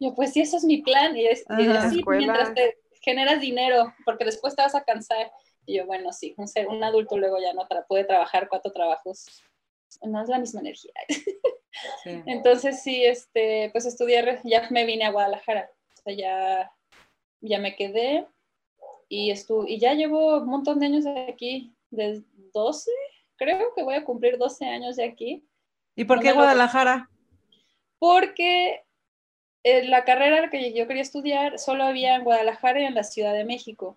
Yo, pues sí, eso es mi plan. Y, es, y Ajá. sí, Escuela. mientras te generas dinero, porque después te vas a cansar. Y yo, bueno, sí, un, ser, un adulto luego ya no tra- puede trabajar cuatro trabajos. No es la misma energía. Sí. Entonces sí, este, pues estudié, ya me vine a Guadalajara. O sea, ya, ya me quedé y, y ya llevo un montón de años de aquí, de 12, creo que voy a cumplir 12 años de aquí. ¿Y por No qué lo- Guadalajara? porque eh, la carrera que yo quería estudiar solo había en Guadalajara y en la Ciudad de México.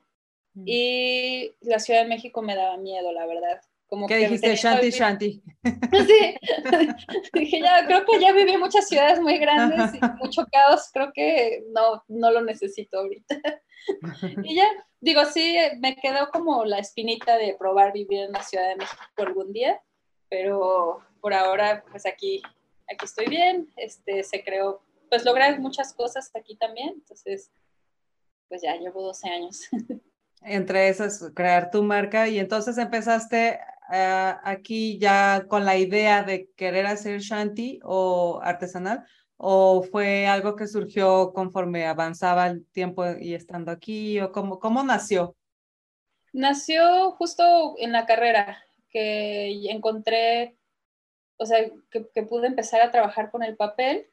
Mm. Y la Ciudad de México me daba miedo, la verdad. Como ¿Qué dijiste? Shanti, Shanti. Sí, dije, ya, creo que ya viví muchas ciudades muy grandes y mucho caos, creo que no, no lo necesito ahorita. y ya, digo, sí, me quedó como la espinita de probar vivir en la Ciudad de México algún día, pero por ahora, pues aquí, aquí estoy bien, este, se creó, pues logré muchas cosas aquí también, entonces, pues ya llevo 12 años. Entre esas, crear tu marca y entonces empezaste uh, aquí ya con la idea de querer hacer shanty o artesanal o fue algo que surgió conforme avanzaba el tiempo y estando aquí o cómo, cómo nació? Nació justo en la carrera que encontré, o sea, que, que pude empezar a trabajar con el papel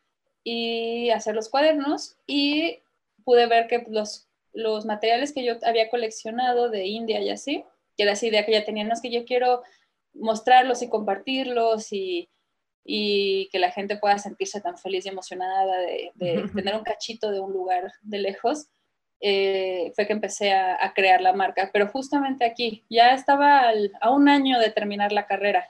y hacer los cuadernos y pude ver que los, los materiales que yo había coleccionado de India y así, que era esa idea que ya tenía, no es que yo quiero mostrarlos y compartirlos y, y que la gente pueda sentirse tan feliz y emocionada de, tener un cachito de un lugar de lejos, eh, fue que empecé a, crear la marca. Pero justamente aquí, ya estaba a un año de terminar la carrera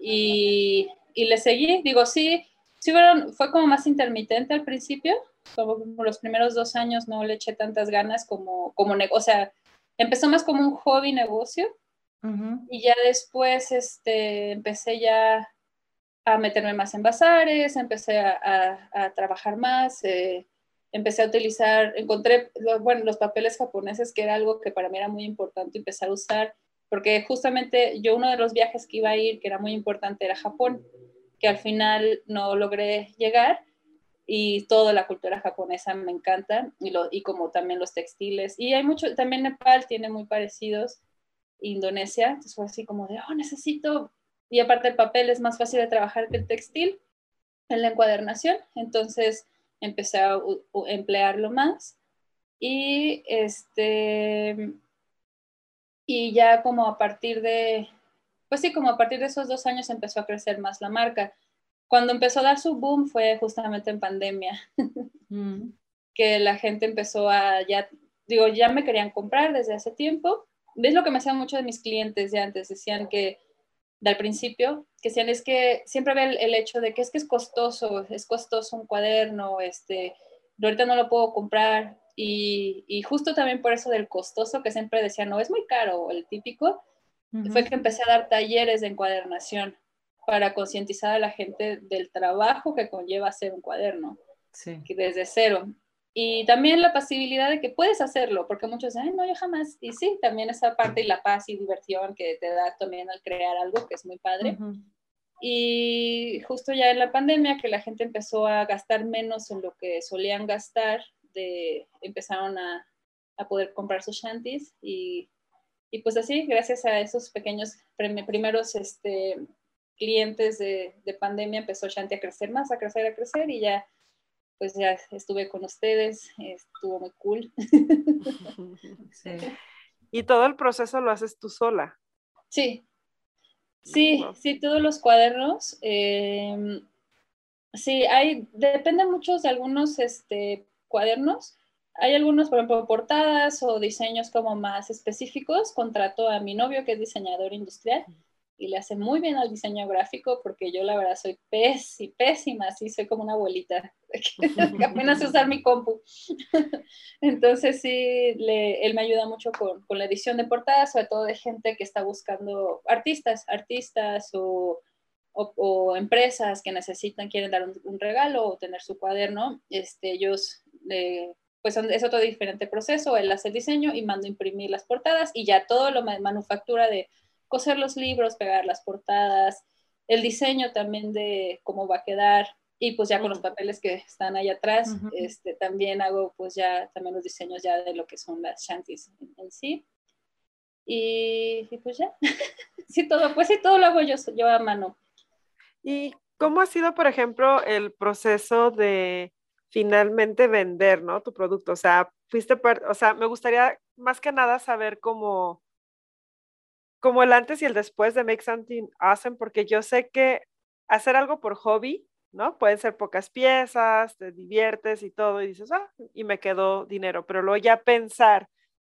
y, y le seguí, digo, sí, sí fue como más intermitente al principio, como los primeros dos años no le eché tantas ganas como, como o sea, empezó más como un hobby negocio y ya después este, empecé ya a meterme más en bazares, empecé a, trabajar más, eh, empecé a utilizar, encontré, bueno, los papeles japoneses, que era algo que para mí era muy importante empezar a usar, porque justamente yo uno de los viajes que iba a ir, que era muy importante, era Japón, que al final no logré llegar, y toda la cultura japonesa me encanta, y, lo, y como también los textiles, y hay mucho, también Nepal tiene muy parecidos, Indonesia, entonces fue así como de, oh, necesito y aparte el papel es más fácil de trabajar que el textil en la encuadernación, entonces empecé a emplearlo más y este y ya como a partir de pues sí como a partir de esos dos años empezó a crecer más la marca cuando empezó a dar su boom fue justamente en pandemia. Mm. que la gente empezó a ya digo ya me querían comprar desde hace tiempo. Ves lo que me hacían muchos de mis clientes de antes. Decían que del principio, que decían es que siempre ve el, hecho de que es que es costoso, es costoso un cuaderno, este, ahorita no lo puedo comprar. Y, y, justo también por eso del costoso, que siempre decían, no, es muy caro, el típico, fue que empecé a dar talleres de encuadernación para concientizar a la gente del trabajo que conlleva hacer un cuaderno, sí. desde cero. Y también la posibilidad de que puedes hacerlo, porque muchos dicen, Ay, no, yo jamás. Y sí, también esa parte y la paz y diversión que te da también al crear algo, que es muy padre. Y justo ya en la pandemia, que la gente empezó a gastar menos en lo que solían gastar, de, empezaron a, a poder comprar sus shanties y, y, pues así, gracias a esos pequeños primeros este, clientes de, de pandemia, empezó Shanty a crecer más, a crecer, a crecer y ya pues ya estuve con ustedes, estuvo muy cool. Sí. ¿Y todo el proceso lo haces tú sola? Sí, sí, sí, todos los cuadernos. Em, sí, hay, depende mucho de algunos este, cuadernos. Hay algunos, por ejemplo, portadas o diseños como más específicos. Contrato a mi novio, que es diseñador industrial, y le hace muy bien al diseño gráfico porque yo la verdad soy pésima, pésima, sí, soy como una abuelita, que apenas usar mi compu. Entonces sí, él me ayuda mucho con, con, la edición de portadas, sobre todo de gente que está buscando artistas, artistas o, o, empresas que necesitan, quieren dar un, regalo o tener su cuaderno. Este, ellos, pues es otro diferente proceso, él hace el diseño y mando imprimir las portadas y ya todo lo manufactura de coser los libros, pegar las portadas, el diseño también de cómo va a quedar y pues ya con los papeles que están ahí atrás, este, también hago pues ya también los diseños ya de lo que son las shanties en, sí. Y, pues ya, sí todo, pues sí todo lo hago yo, yo a mano. ¿Y cómo ha sido, por ejemplo, el proceso de finalmente vender, ¿no? Tu producto, o sea, fuiste, o sea, me gustaría más que nada saber cómo, como el antes y el después de Make Something Awesome, porque yo sé que hacer algo por hobby, ¿no? Pueden ser pocas piezas, te diviertes y todo, y dices, ah, y me quedó dinero, pero luego ya pensar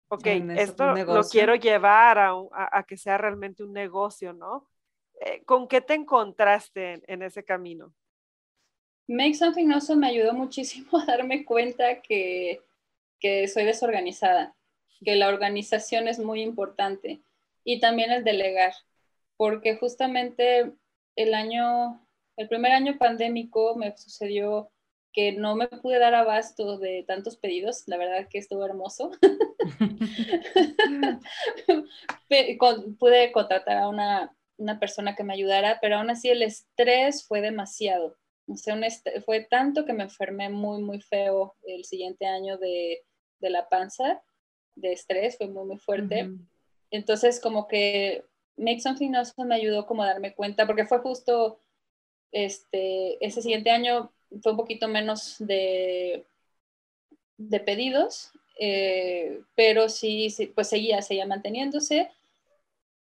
ok, esto lo quiero llevar a, que sea realmente un negocio, ¿no? Eh, ¿Con qué te encontraste en, ese camino? Make Something Awesome me ayudó muchísimo a darme cuenta que, que soy desorganizada, que la organización es muy importante y también el delegar, porque justamente el año, el primer año pandémico me sucedió que no me pude dar abasto de tantos pedidos, la verdad que estuvo hermoso. pude contratar a una, persona que me ayudara, pero aún así el estrés fue demasiado. O sea, fue tanto que me enfermé muy, muy feo el siguiente año de, la panza, de estrés, fue muy, muy fuerte. Entonces, como que Make Something Awesome me ayudó como a darme cuenta, porque fue justo este, ese siguiente año fue un poquito menos de, de pedidos, eh, pero sí, sí, pues seguía, seguía manteniéndose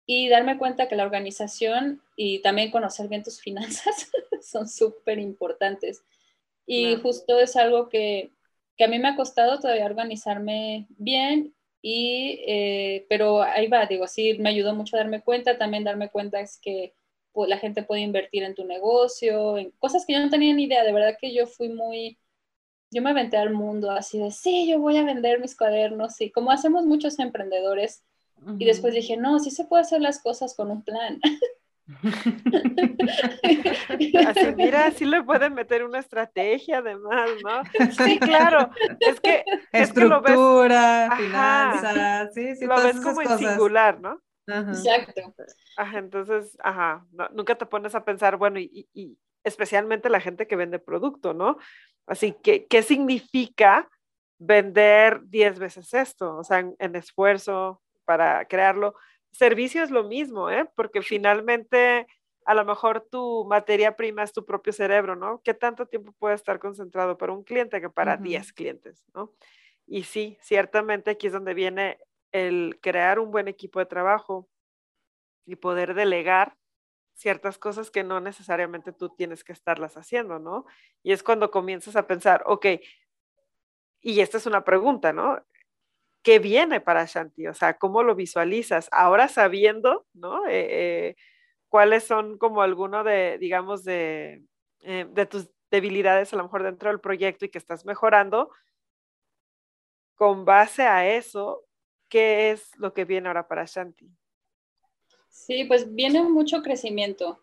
y darme cuenta que la organización y también conocer bien tus finanzas son súper importantes. Y justo es algo que, que, a mí me ha costado todavía organizarme bien, y, eh, pero ahí va, digo, sí, me ayudó mucho a darme cuenta, también darme cuenta es que pues, la gente puede invertir en tu negocio, en cosas que yo no tenía ni idea, de verdad que yo fui muy, yo me aventé al mundo así de, sí, yo voy a vender mis cuadernos, y como hacemos muchos emprendedores, y después dije, no, sí se puede hacer las cosas con un plan. Así, mira, sí le pueden meter una estrategia además, ¿no? Sí, claro. Es que estructura, finanzas, sí, sí, lo ves como en singular, ¿no? Exacto. Ajá, entonces, ajá, nunca te pones a pensar, bueno, y, y, especialmente la gente que vende producto, ¿no? Así que, ¿qué significa vender 10 veces esto? O sea, en esfuerzo para crearlo servicio es lo mismo, ¿eh? Porque finalmente a lo mejor tu materia prima es tu propio cerebro, ¿no? ¿Qué tanto tiempo puede estar concentrado para un cliente que para 10 clientes, ¿no? Y sí, ciertamente aquí es donde viene el crear un buen equipo de trabajo y poder delegar ciertas cosas que no necesariamente tú tienes que estarlas haciendo, ¿no? Y es cuando comienzas a pensar, ok, y esta es una pregunta, ¿no? Qué viene para Shanti, o sea, cómo lo visualizas, ahora sabiendo, ¿no? Eh, eh, cuáles son como alguno de, digamos, de, eh, de tus debilidades a lo mejor dentro del proyecto y que estás mejorando, con base a eso, ¿qué es lo que viene ahora para Shanti? Sí, pues viene mucho crecimiento.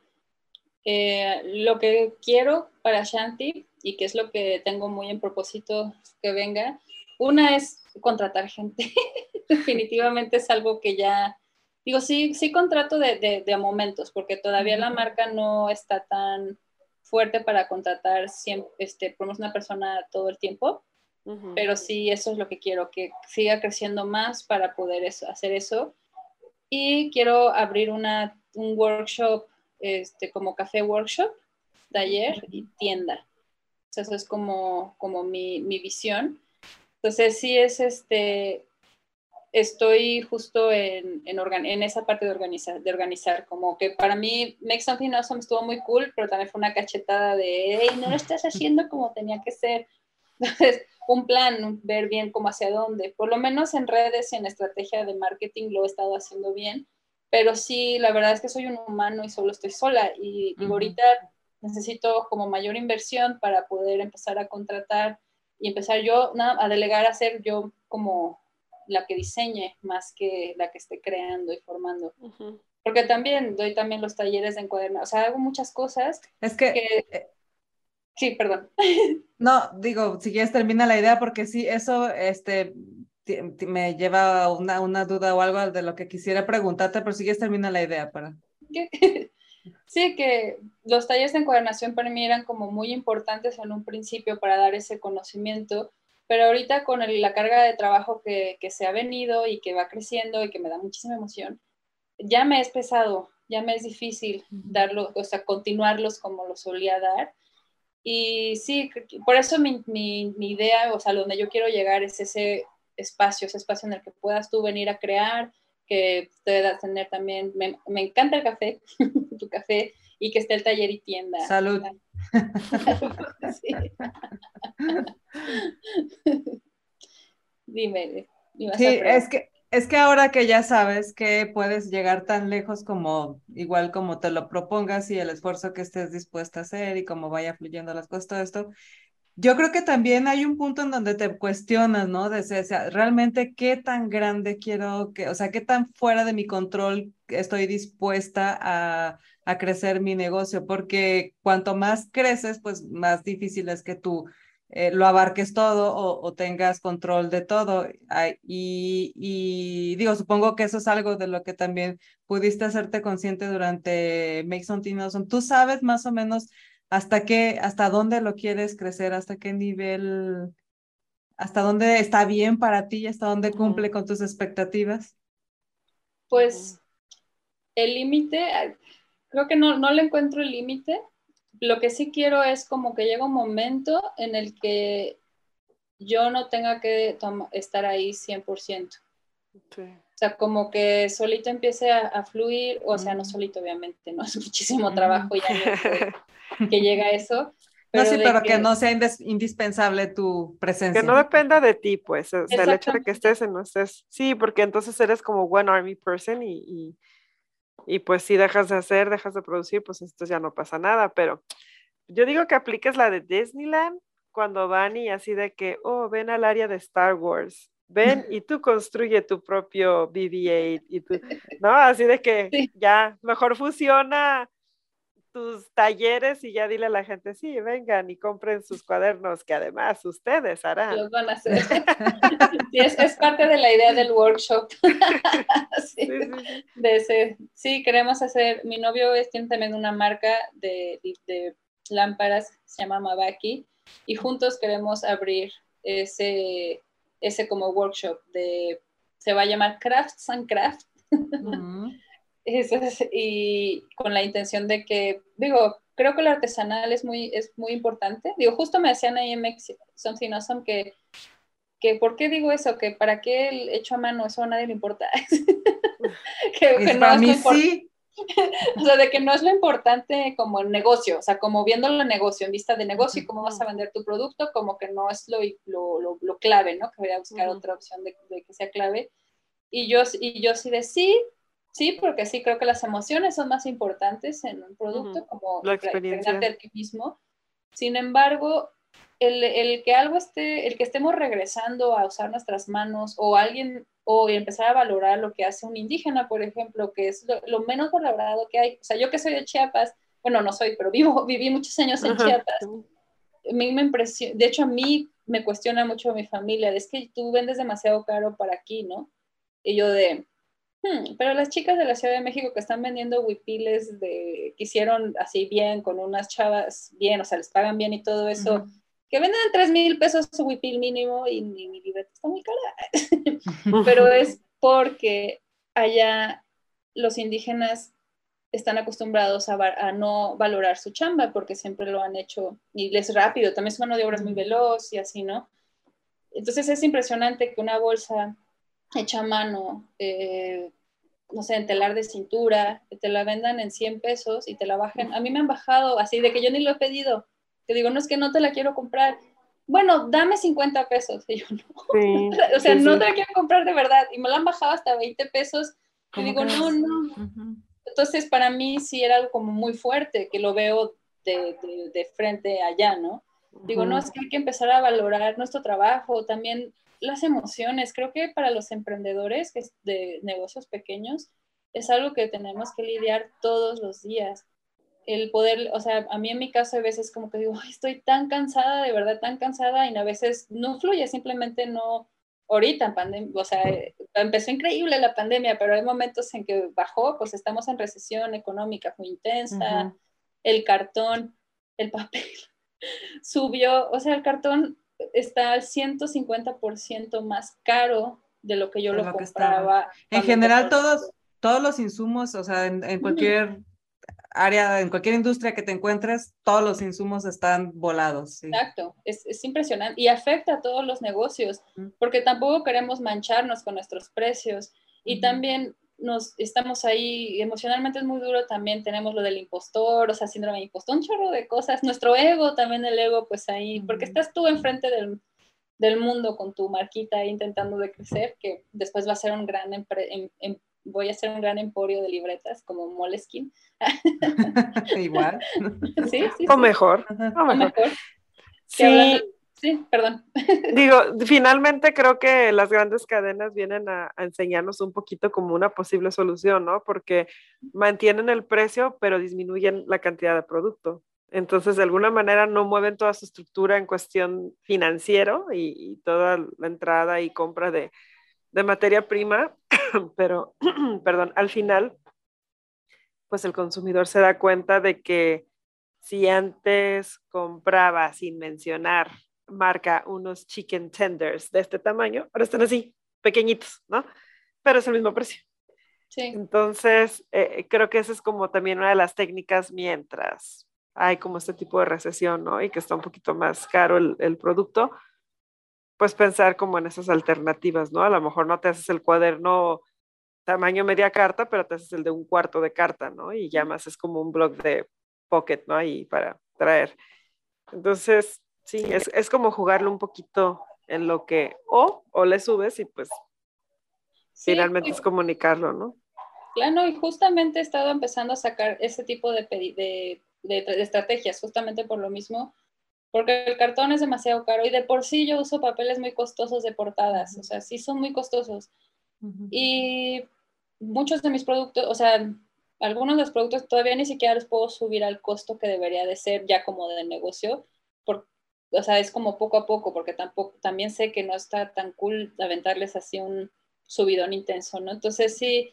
lo que quiero para Shanti y que es lo que tengo muy en propósito que venga, una es contratar gente. Definitivamente es algo que ya, digo, sí, sí contrato de, de, momentos, porque todavía la marca no está tan fuerte para contratar siempre, este, por una persona todo el tiempo, pero sí, eso es lo que quiero, que siga creciendo más para poder hacer eso. Y quiero abrir una, un workshop, este, como café workshop, taller y tienda. eso es como, como mi, mi visión entonces sí es este, estoy justo en, en, en esa parte de organizar, de organizar, como que para mí Make Something Awesome estuvo muy cool, pero también fue una cachetada de, hey, no lo estás haciendo como tenía que ser. Entonces, un plan, ver bien cómo hacia dónde. Por lo menos en redes y en estrategia de marketing lo he estado haciendo bien, pero sí, la verdad es que soy un humano y solo estoy sola y, y ahorita necesito como mayor inversión para poder empezar a contratar y empezar yo a delegar a ser yo como la que diseñe más que la que esté creando y formando. Porque también doy también los talleres de encuadernar, o sea, hago muchas cosas. Es que... Eh, sí, perdón. No, digo, si quieres termina la idea porque sí, eso este, me lleva a una, una duda o algo de lo que quisiera preguntarte, pero si quieres termina la idea para... Sí, que los talleres de encuadernación para mí eran como muy importantes en un principio para dar ese conocimiento, pero ahorita con la carga de trabajo que, se ha venido y que va creciendo y que me da muchísima emoción, ya me es pesado, ya me es difícil darlo, o sea, continuarlos como lo solía dar. Y sí, por eso mi, mi, mi idea, o sea, donde yo quiero llegar es ese espacio, ese espacio en el que puedas tú venir a crear, que puedas tener también, me, encanta el café, tu café, y que esté el taller y tienda. Salud. Dime. Sí, es que Es que ahora que ya sabes que puedes llegar tan lejos como igual como te lo propongas y el esfuerzo que estés dispuesta a hacer y cómo vaya fluyendo las cosas, todo esto, yo creo que también hay un punto en donde te cuestionas, ¿no? De, o sea, realmente qué tan grande quiero que, o sea, qué tan fuera de mi control estoy dispuesta a, a crecer mi negocio, porque cuanto más creces, pues más difícil es que tú eh, lo abarques todo o, tengas control de todo. y, y, digo, supongo que eso es algo de lo que también pudiste hacerte consciente durante Make Something Awesome. ¿Tú sabes más o menos hasta qué, hasta dónde lo quieres crecer, hasta qué nivel, hasta dónde está bien para ti, hasta dónde cumple con tus expectativas? Pues el límite, creo que no, no le encuentro el límite lo que sí quiero es como que llega un momento en el que yo no tenga que estar ahí 100%. O sea, como que solito empiece a, fluir, o sea, no solito, obviamente, no es muchísimo trabajo ya que, llega a eso. Pero no, sí, pero que, no sea indispensable tu presencia. Que no dependa de ti, pues, o sea, el hecho de que estés en no estés, sí, porque entonces eres como one army person y y pues si dejas de hacer, dejas de producir, pues entonces ya no pasa nada, pero yo digo que apliques la de Disneyland cuando van y así de que, oh, ven al área de Star Wars, ven y tú construye tu propio BB-8 y tú, ¿no? Así de que ya, mejor fusiona tus talleres y ya dile a la gente, sí, vengan y compren sus cuadernos, que además ustedes harán. Los van a hacer. sí, es, parte de la idea del workshop. sí, de ese, sí, queremos hacer, mi novio es, tiene también una marca de, de lámparas, se llama Mabaki, y juntos queremos abrir ese, ese como workshop de, se va a llamar Crafts and Craft. y con la intención de que, digo, creo que lo artesanal es muy, es muy importante. Digo, justo me decían ahí en Something Awesome que, que, ¿por qué digo eso? Que para qué el hecho a mano, eso a nadie le importa. que, que no mí sí. o sea, de que no es lo importante como el negocio, o sea, como viéndolo el negocio, en vista de negocio y cómo vas a vender tu producto, como que no es lo, lo, lo, clave, ¿no? Que voy a buscar otra opción de, de, que sea clave. Y yo, y yo sí de sí, Sí, porque sí creo que las emociones son más importantes en un producto, como la experiencia de ti mismo. Sin embargo, el, el, que algo esté, el que estemos regresando a usar nuestras manos o alguien, o empezar a valorar lo que hace un indígena, por ejemplo, que es lo, menos valorado que hay. O sea, yo que soy de Chiapas, bueno, no soy, pero vivo, viví muchos años en Chiapas. A mí me impresiona, de hecho a mí me cuestiona mucho mi familia, es que tú vendes demasiado caro para aquí, ¿no? Y yo de, Hmm, pero las chicas de la Ciudad de México que están vendiendo huipiles de, que hicieron así bien, con unas chavas bien, o sea, les pagan bien y todo eso, que venden 3 mil pesos su huipil mínimo y mi, mi libreta está muy cara. pero es porque allá los indígenas están acostumbrados a, a, no valorar su chamba porque siempre lo han hecho y les rápido, también es mano de obra muy veloz y así, ¿no? Entonces es impresionante que una bolsa hecha a mano, eh, no sé, en telar de cintura, te la vendan en 100 pesos y te la bajen. A mí me han bajado así de que yo ni lo he pedido. Que digo, no es que no te la quiero comprar. Bueno, dame 50 pesos. Y yo, no. o sea, no te la quiero comprar de verdad. Y me la han bajado hasta 20 pesos. Y digo, no, no. Entonces, para mí sí era algo como muy fuerte, que lo veo de, de, frente allá, ¿no? Digo, no, es que hay que empezar a valorar nuestro trabajo, también las emociones. Creo que para los emprendedores que de negocios pequeños es algo que tenemos que lidiar todos los días. El poder, o sea, a mí en mi caso a veces como que digo, estoy tan cansada, de verdad tan cansada y a veces no fluye, simplemente no, ahorita en pandemia, o sea, empezó increíble la pandemia, pero hay momentos en que bajó, pues estamos en recesión económica muy intensa, el cartón, el papel subió, o sea, el cartón está al 150% más caro de lo que yo lo, compraba. En general, todos, todos los insumos, o sea, en, cualquier área, en cualquier industria que te encuentres, todos los insumos están volados. Exacto, es, es, impresionante y afecta a todos los negocios, porque tampoco queremos mancharnos con nuestros precios. Y también nos estamos ahí, emocionalmente es muy duro también, tenemos lo del impostor, o sea, síndrome de impostor, un chorro de cosas, nuestro ego, también el ego, pues ahí, porque estás tú enfrente del, del mundo con tu marquita intentando de crecer, que después va a ser un gran, em, em, voy a ser un gran emporio de libretas como Moleskin. Igual. Sí, sí. O mejor. O mejor. Sí. Sí, perdón. Digo, finalmente creo que las grandes cadenas vienen a, enseñarnos un poquito como una posible solución, ¿no? Porque mantienen el precio, pero disminuyen la cantidad de producto. Entonces, de alguna manera no mueven toda su estructura en cuestión financiero y, toda la entrada y compra de, de materia prima, pero, perdón, al final, pues el consumidor se da cuenta de que si antes compraba sin mencionar marca unos chicken tenders de este tamaño, ahora están así, pequeñitos, ¿no? Pero es el mismo precio. Sí. Entonces, eh, creo que esa es como también una de las técnicas mientras hay como este tipo de recesión, ¿no? Y que está un poquito más caro el, el producto, pues pensar como en esas alternativas, ¿no? A lo mejor no te haces el cuaderno tamaño media carta, pero te haces el de un cuarto de carta, ¿no? Y ya más es como un blog de pocket, ¿no? Ahí para traer. Entonces, Sí, es, es como jugarlo un poquito en lo que o, o le subes y pues finalmente es comunicarlo, ¿no? Claro, y justamente he estado empezando a sacar ese tipo de, de, de, estrategias, justamente por lo mismo, porque el cartón es demasiado caro y de por sí yo uso papeles muy costosos de portadas, o sea, sí son muy costosos. Y muchos de mis productos, o sea, algunos de los productos todavía ni siquiera los puedo subir al costo que debería de ser ya como de negocio, por, o sea, es como poco a poco, porque tampoco, también sé que no está tan cool aventarles así un subidón intenso, ¿no? Entonces sí,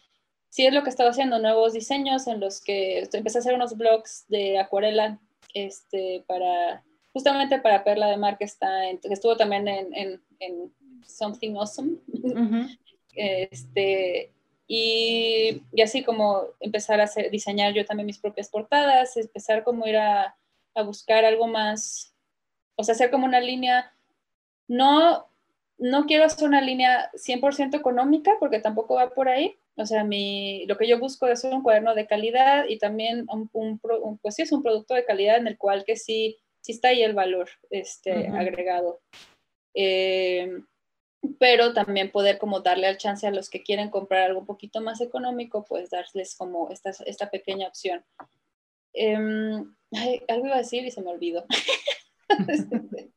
sí es lo que estaba haciendo, nuevos diseños en los que empecé a hacer unos blogs de acuarela, este, para, justamente para Perla de Mar, que está, estuvo también en, en, en Something Awesome, este, y, y, así como empezar a hacer, diseñar yo también mis propias portadas, empezar como ir a, a buscar algo más o sea, hacer como una línea, no, no quiero hacer una línea 100% económica porque tampoco va por ahí. O sea, mi, lo que yo busco es un cuaderno de calidad y también un, pues sí, es un producto de calidad en el cual que sí, sí está ahí el valor este, agregado. Eh, pero también poder como darle al chance a los que quieren comprar algo un poquito más económico, pues darles como esta, esta pequeña opción. Em, algo iba a decir y se me olvidó.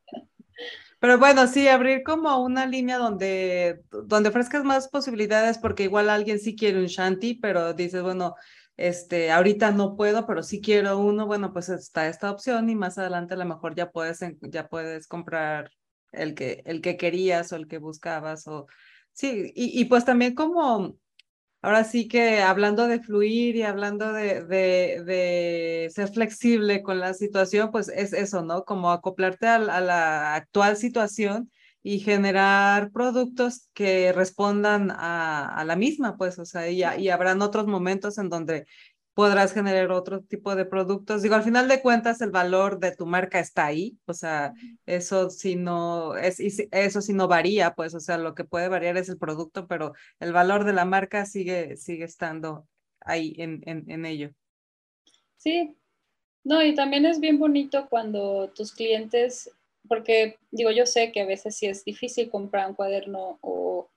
Pero bueno, sí, abrir como una línea donde, donde ofrezcas más posibilidades, porque igual alguien sí quiere un shanty, pero dices, bueno, este, ahorita no puedo, pero sí quiero uno, bueno, pues está esta opción y más adelante a lo mejor ya puedes, ya puedes comprar el que, el que querías o el que buscabas, o sí, y, pues también como ahora sí que hablando de fluir y hablando de, de, ser flexible con la situación, pues es eso, ¿no? Como acoplarte a, la actual situación y generar productos que respondan a, la misma, pues, o sea, y, y habrán otros momentos en donde podrás generar otro tipo de productos. Digo, al final de cuentas, el valor de tu marca está ahí, o sea, eso sí no, es, eso sí no varía, pues, o sea, lo que puede variar es el producto, pero el valor de la marca sigue, sigue estando ahí en, en, en ello. Sí, no, y también es bien bonito cuando tus clientes, porque digo, yo sé que a veces sí es difícil comprar un cuaderno o,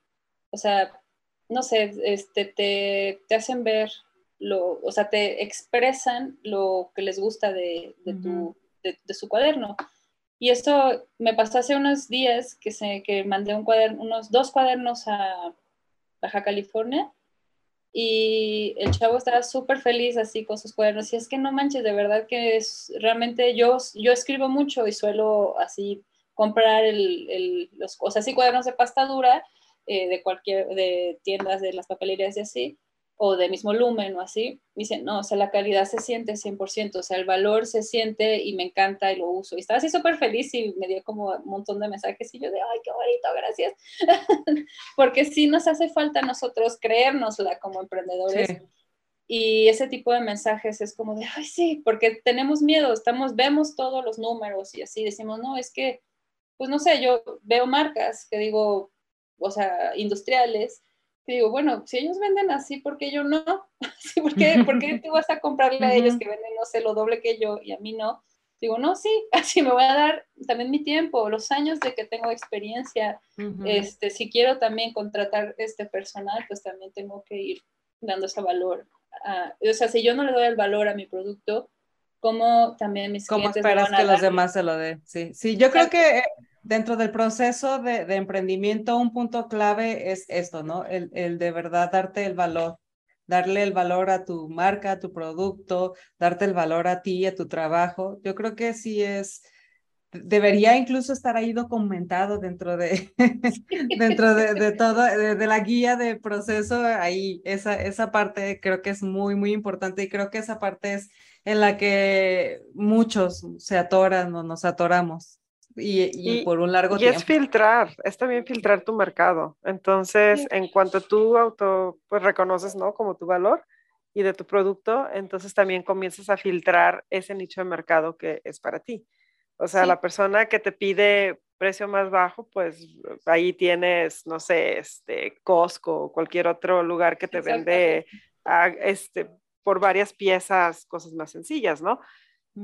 o sea, no sé, este, te, te hacen ver lo, o sea, te expresan lo que les gusta de, tu, de, su cuaderno. Y esto me pasó hace unos días que, se, que mandé un cuaderno, unos dos cuadernos a Baja California y el chavo estaba súper feliz así con sus cuadernos. Y es que no manches, de verdad que es realmente yo, yo escribo mucho y suelo así comprar el, el los, o sea, así cuadernos de pasta dura eh, de cualquier, de tiendas de las papelerías y así o de mismo lumen o así, dicen, no, o sea, la calidad se siente 100%, o sea, el valor se siente y me encanta y lo uso. Y estaba así súper feliz y me dio como un montón de mensajes y yo de, ay, qué bonito, gracias. Porque sí nos hace falta a nosotros creérnosla como emprendedores. Y ese tipo de mensajes es como de, ay, sí, porque tenemos miedo, estamos, vemos todos los números y así decimos, no, es que, pues no sé, yo veo marcas que digo, o sea, industriales, digo, bueno, si ellos venden así, ¿por qué yo no? ¿Por, qué, ¿Por, qué, tú vas a comprarle a ellos que venden, no sé, lo doble que yo y a mí no? digo, no, sí, así me voy a dar también mi tiempo, los años de que tengo experiencia. este, si quiero también contratar este personal, pues también tengo que ir dando ese valor. o sea, si yo no le doy el valor a mi producto, ¿cómo también mis ¿Cómo esperas que los demás se lo den? Sí, sí, yo creo que dentro del proceso de, emprendimiento, un punto clave es esto, ¿no? El, de verdad darte el valor darle el valor a tu marca, a tu producto, darte el valor a ti, a tu trabajo. Yo creo que sí es, debería incluso estar ahí documentado dentro de, dentro de, de todo, de, la guía de proceso, ahí esa, esa parte creo que es muy, muy importante y creo que esa parte es en la que muchos se atoran o nos atoramos y, por un largo tiempo. Y es filtrar, es también filtrar tu mercado. Entonces, en cuanto tú auto, pues reconoces, ¿no? Como tu valor y de tu producto, entonces también comienzas a filtrar ese nicho de mercado que es para ti. O sea, la persona que te pide precio más bajo, pues ahí tienes, no sé, este Costco o cualquier otro lugar que te vende este, por varias piezas cosas más sencillas, ¿no?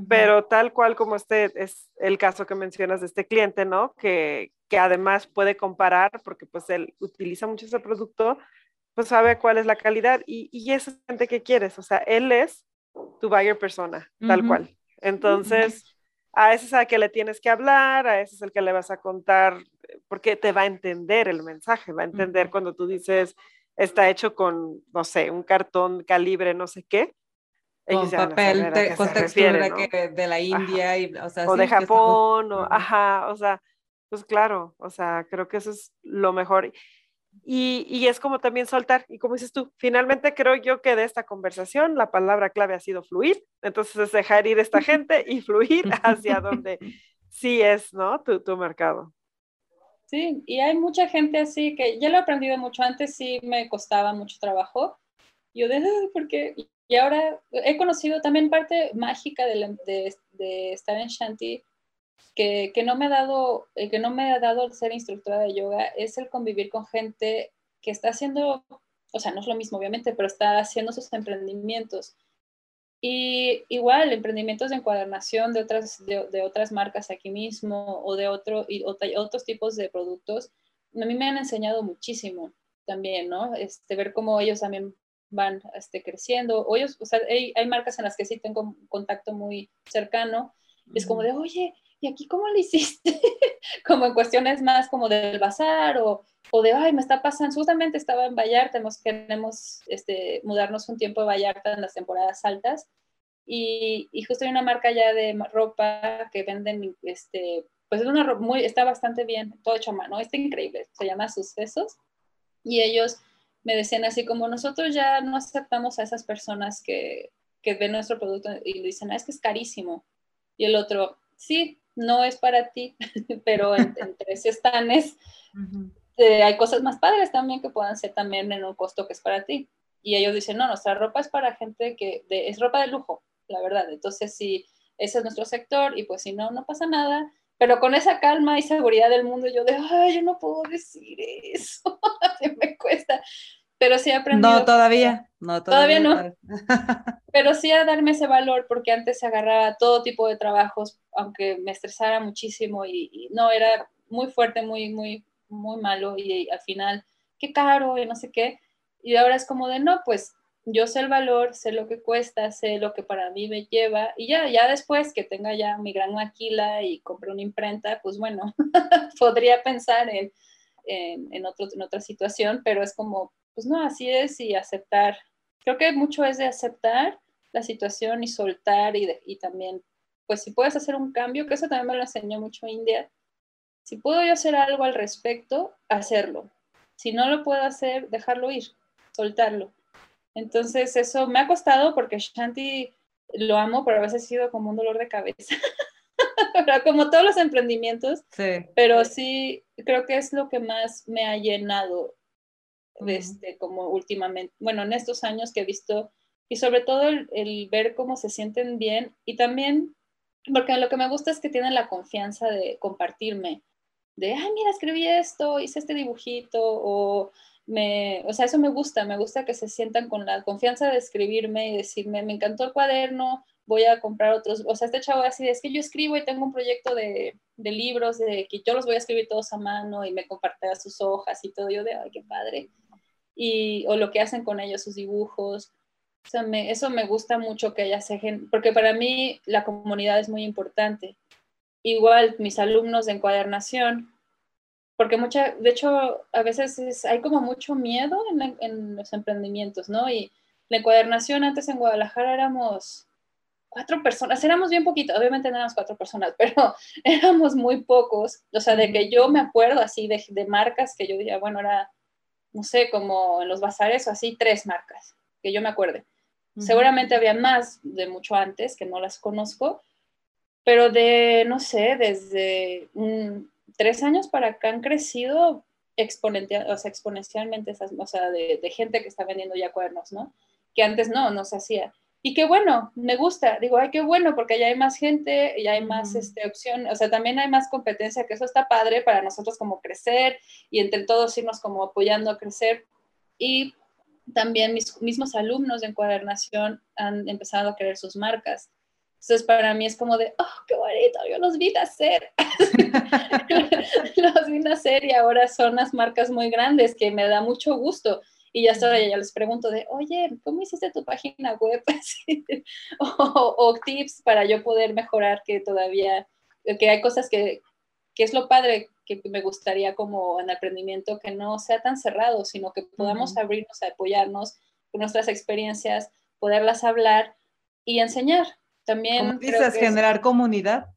Pero tal cual como este es el caso que mencionas de este cliente, ¿no? Que, que además puede comparar, porque pues él utiliza mucho ese producto, pues sabe cuál es la calidad y, y esa gente que quieres, o sea, él es tu buyer persona, tal cual. Entonces, a ese es al que le tienes que hablar, a ese es el que le vas a contar, porque te va a entender el mensaje, va a entender cuando tú dices, está hecho con, no sé, un cartón calibre, no sé qué, con papel, con textura de la India y, o, sea, de Japón, o, ajá, o sea, pues claro, o sea, creo que eso es lo mejor. Y, y, es como también soltar, y como dices tú, finalmente creo yo que de esta conversación la palabra clave ha sido fluir, entonces es dejar ir esta gente y fluir hacia donde sí es, ¿no? Tu, tu mercado. Sí, y hay mucha gente así que ya lo he aprendido mucho, antes sí me costaba mucho trabajo, yo de, porque y ahora he conocido también parte mágica de, estar en Shanti, que, que, no me ha dado, que no me ha dado el ser instructora de yoga, es el convivir con gente que está haciendo, o sea, no es lo mismo obviamente, pero está haciendo sus emprendimientos. Y igual, emprendimientos de encuadernación de otras, de, otras marcas aquí mismo o de otro, y, otros tipos de productos, a mí me han enseñado muchísimo también, ¿no? Este, ver cómo ellos también van este, creciendo. O ellos, o sea, hay, hay, marcas en las que sí tengo un contacto muy cercano. Es como de, oye, ¿y aquí cómo lo hiciste? como en cuestiones más como del bazar o, o, de, ay, me está pasando. Justamente estaba en Vallarta, hemos, queremos este, mudarnos un tiempo a Vallarta en las temporadas altas. Y, y, justo hay una marca ya de ropa que venden, este, pues es una muy, está bastante bien, todo hecho a mano, está increíble, se llama Sucesos. Y ellos me decían así como nosotros ya no aceptamos a esas personas que, que ven nuestro producto y le dicen, ah, es que es carísimo. Y el otro, sí, no es para ti, pero entre, estanes eh, hay cosas más padres también que puedan ser también en un costo que es para ti. Y ellos dicen, no, nuestra ropa es para gente que es ropa de lujo, la verdad. Entonces, si ese es nuestro sector y pues si no, no pasa nada. Pero con esa calma y seguridad del mundo, yo de, ay, yo no puedo decir eso, pero sí he aprendido. No, todavía, no, todavía, no. pero sí a darme ese valor porque antes se agarraba todo tipo de trabajos, aunque me estresara muchísimo y, no, era muy fuerte, muy, muy, muy malo y, al final, qué caro y no sé qué. Y ahora es como de, no, pues yo sé el valor, sé lo que cuesta, sé lo que para mí me lleva y ya, ya después que tenga ya mi gran maquila y compre una imprenta, pues bueno, podría pensar en, en, en, otro, en otra situación, pero es como pues no, así es y aceptar. Creo que mucho es de aceptar la situación y soltar y, y también, pues si puedes hacer un cambio, que eso también me lo enseñó mucho India, si puedo yo hacer algo al respecto, hacerlo. Si no lo puedo hacer, dejarlo ir, soltarlo. Entonces eso me ha costado porque Shanti lo amo, pero a veces ha sido como un dolor de cabeza. como todos los emprendimientos, sí. pero sí creo que es lo que más me ha llenado este, como últimamente, bueno, en estos años que he visto, y sobre todo el, ver cómo se sienten bien y también, porque lo que me gusta es que tienen la confianza de compartirme, de, ay, mira, escribí esto, hice este dibujito, o me, o sea, eso me gusta, me gusta que se sientan con la confianza de escribirme y decirme, me encantó el cuaderno, voy a comprar otros, o sea, este chavo así, es que yo escribo y tengo un proyecto de, de libros, de que yo los voy a escribir todos a mano y me compartirá sus hojas y todo, yo de, ay, qué padre. Y, o lo que hacen con ellos, sus dibujos. O sea, me, eso me gusta mucho que ellas se porque para mí la comunidad es muy importante. Igual mis alumnos de encuadernación, porque mucha, de hecho, a veces hay como mucho miedo en, en, los emprendimientos, ¿no? Y la encuadernación antes en Guadalajara éramos cuatro personas, éramos bien poquitos, obviamente no éramos cuatro personas, pero éramos muy pocos, o sea, de que yo me acuerdo así de, de marcas que yo diría, bueno, era, no sé, como en los bazares o así, tres marcas, que yo me acuerde. Seguramente había más de mucho antes, que no las conozco, pero de, no sé, desde tres años para acá han crecido exponencial, o sea, exponencialmente esas, o sea, de, de, gente que está vendiendo ya cuernos, ¿no? Que antes no, no se hacía. Y qué bueno, me gusta, digo, ay, qué bueno, porque ya hay más gente, ya hay más este, opción, o sea, también hay más competencia, que eso está padre para nosotros como crecer y entre todos irnos como apoyando a crecer. Y también mis mismos alumnos de encuadernación han empezado a querer sus marcas. Entonces, para mí es como de, oh, qué bonito, yo los vi nacer. los vi nacer y ahora son unas marcas muy grandes que me da mucho gusto. Y ya hasta ya les pregunto de, oye, ¿cómo hiciste tu página web? o, o, tips para yo poder mejorar que todavía, que hay cosas que, que es lo padre que me gustaría como en emprendimiento, que no sea tan cerrado, sino que podamos abrirnos a apoyarnos con nuestras experiencias, poderlas hablar y enseñar. También... Como dices, generar comunidad.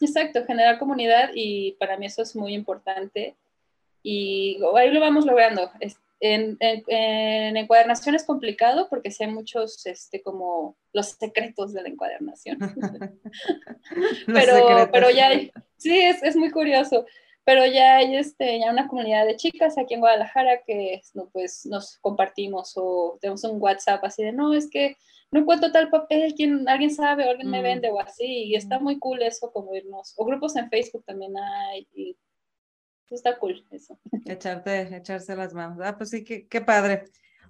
exacto, generar comunidad y para mí eso es muy importante. Y ahí lo vamos logrando. En, en, encuadernación es complicado porque sí hay muchos, este, como los secretos de la encuadernación. pero, pero ya hay, sí, es, es, muy curioso. Pero ya hay este, ya una comunidad de chicas aquí en Guadalajara que no, pues, nos compartimos o tenemos un WhatsApp así de, no, es que no encuentro tal papel, ¿quién, alguien sabe o alguien me mm. vende o así. Y está muy cool eso, como irnos. O grupos en Facebook también hay. Y está cool eso. Echarte, echarse las manos. Ah, pues sí, qué, qué padre.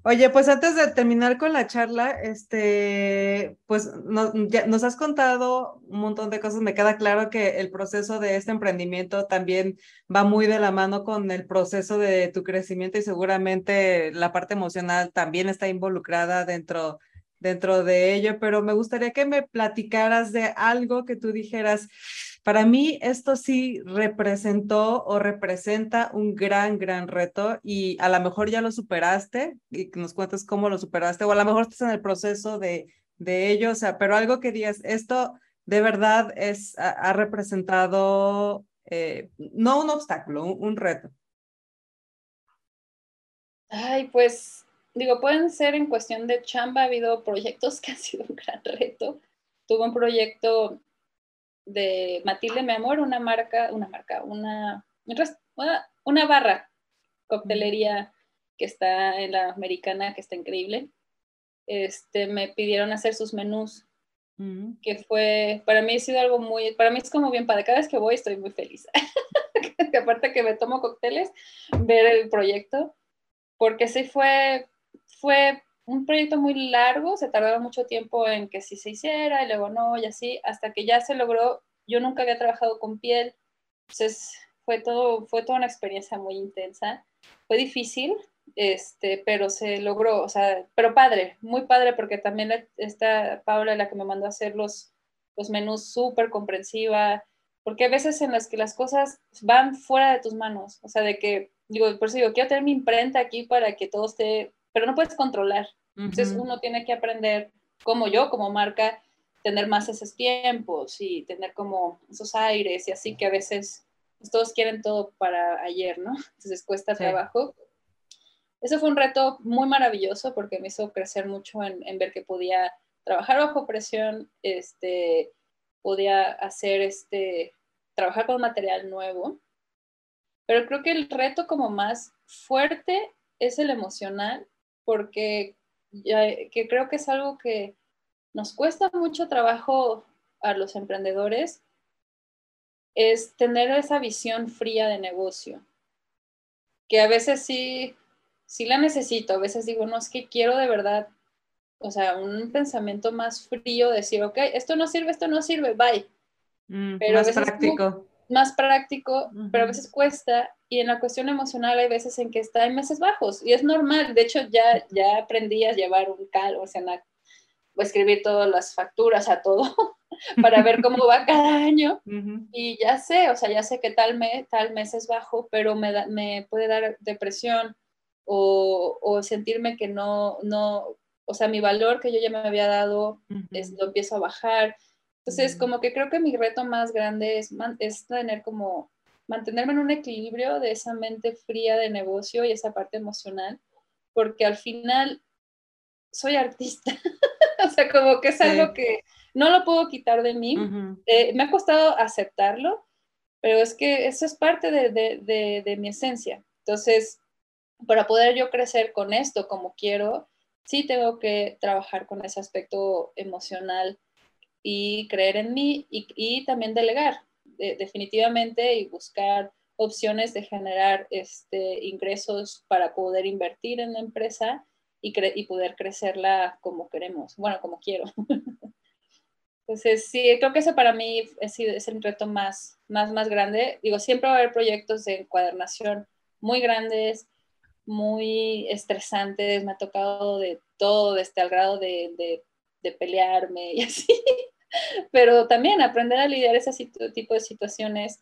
Oye, pues antes de terminar con la charla, este, pues nos has contado un montón de cosas. Me queda claro que el proceso de este emprendimiento también va muy de la mano con el proceso de tu crecimiento y seguramente la parte emocional también está involucrada dentro, dentro de ello, pero me gustaría que me platicaras de algo que tú dijeras, para mí esto sí representó o representa un gran, gran reto y a lo mejor ya lo superaste y nos cuentes cómo lo superaste o a lo mejor estás en el proceso de, de ello, o sea, pero algo que digas, esto de verdad es, ha, representado eh, no un obstáculo, un, reto. Ay, pues digo, pueden ser en cuestión de chamba, ha habido proyectos que han sido un gran reto. Tuve un proyecto de Matilde Mi Amor, una marca, una marca, una, una, barra, coctelería que está en la americana, que está increíble. Este, me pidieron hacer sus menús, que fue, para mí ha sido algo muy, para mí es como bien padre, cada vez que voy estoy muy feliz. aparte que me tomo cócteles, ver el proyecto, porque sí fue, fue un proyecto muy largo, se tardaba mucho tiempo en que sí se hiciera y luego no y así, hasta que ya se logró. Yo nunca había trabajado con piel, entonces fue todo, fue toda una experiencia muy intensa. Fue difícil, este, pero se logró, o sea, pero padre, muy padre porque también está Paula la que me mandó a hacer los, los menús súper comprensiva, porque a veces en las que las cosas van fuera de tus manos, o sea, de que, digo, por eso digo, quiero tener mi imprenta aquí para que todo esté pero no puedes controlar. Entonces uno tiene que aprender, como yo, como marca, tener más esos tiempos y tener como esos aires y así que a veces pues, todos quieren todo para ayer, ¿no? Entonces cuesta trabajo. Eso fue un reto muy maravilloso porque me hizo crecer mucho en, en, ver que podía trabajar bajo presión, este, podía hacer este, trabajar con material nuevo. Pero creo que el reto como más fuerte es el emocional porque que creo que es algo que nos cuesta mucho trabajo a los emprendedores, es tener esa visión fría de negocio, que a veces sí, sí la necesito, a veces digo, no, es que quiero de verdad o sea, un pensamiento más frío, decir, ok, esto no sirve, esto no sirve, bye. Mm, pero más práctico. Más práctico, pero a veces cuesta. Y en la cuestión emocional hay veces en que está en meses bajos y es normal. De hecho, ya, ya aprendí a llevar un cal, o sea, o escribir todas las facturas a todo para ver cómo va cada año. Y ya sé, o sea, ya sé que tal mes, tal mes es bajo, pero me, me puede dar depresión o, o, sentirme que no, no, o sea, mi valor que yo ya me había dado es, lo empiezo a bajar. Entonces, como que creo que mi reto más grande es, es tener como, mantenerme en un equilibrio de esa mente fría de negocio y esa parte emocional, porque al final soy artista. o sea, como que es algo que no lo puedo quitar de mí. Eh, me ha costado aceptarlo, pero es que eso es parte de, de, de mi esencia. Entonces, para poder yo crecer con esto como quiero, sí tengo que trabajar con ese aspecto emocional y creer en mí y, también delegar definitivamente y buscar opciones de generar este, ingresos para poder invertir en la empresa y, y poder crecerla como queremos, bueno, como quiero. Entonces, sí, creo que ese para mí es, es el reto más, más, más grande. Digo, siempre va a haber proyectos de encuadernación muy grandes, muy estresantes, me ha tocado de todo, desde el grado de, de, pelearme y así, pero también aprender a lidiar ese tipo de situaciones,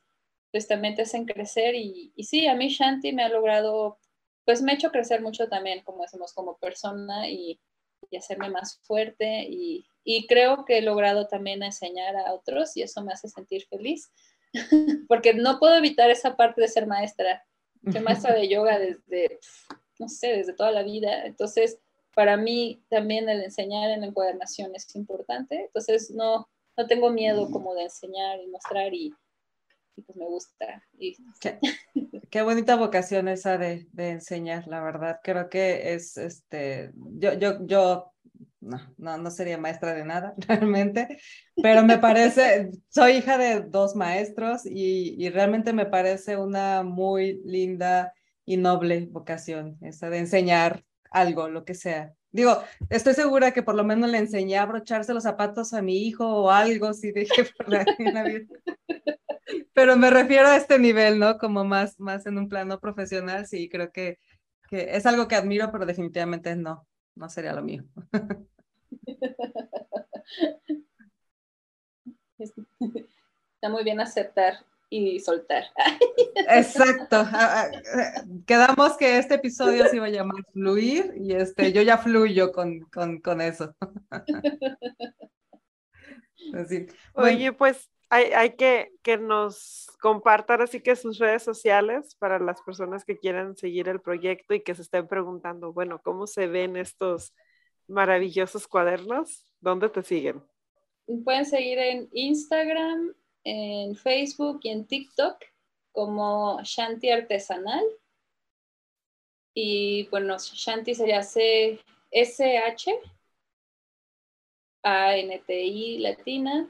pues también te hacen crecer y, y sí, a mí Shanti me ha logrado, pues me ha hecho crecer mucho también, como decimos, como persona y, y hacerme más fuerte y, y creo que he logrado también enseñar a otros y eso me hace sentir feliz, porque no puedo evitar esa parte de ser maestra soy maestra de yoga desde, no sé, desde toda la vida. Entonces, para mí también el enseñar en la encuadernación es importante. Entonces, no, no tengo miedo como de enseñar y mostrar y, pues me gusta. Y, qué, bonita vocación esa de, de, enseñar, la verdad. Creo que es, este, yo, yo, yo no, no, no sería maestra de nada realmente, pero me parece, soy hija de dos maestros y, y, realmente me parece una muy linda y noble vocación, esa de enseñar algo, lo que sea. Digo, estoy segura que por lo menos le enseñé a abrocharse los zapatos a mi hijo o algo, si dije por la, vida. Pero me refiero a este nivel, ¿no? Como más, más en un plano profesional, sí, creo que, que es algo que admiro, pero definitivamente no, no sería lo mío. Está muy bien aceptar y soltar. Exacto. Ah, ah, quedamos que este episodio se iba a llamar Fluir y este, yo ya fluyo con, con, con eso. Oye, pues hay, hay, que que nos compartan así que sus redes sociales para las personas que quieran seguir el proyecto y que se estén preguntando, bueno, ¿cómo se ven estos maravillosos cuadernos. ¿Dónde te siguen? Pueden seguir en Instagram, en Facebook y en TikTok como Shanti Artesanal. Y bueno, Shanti sería C-S-H A-N-T-I latina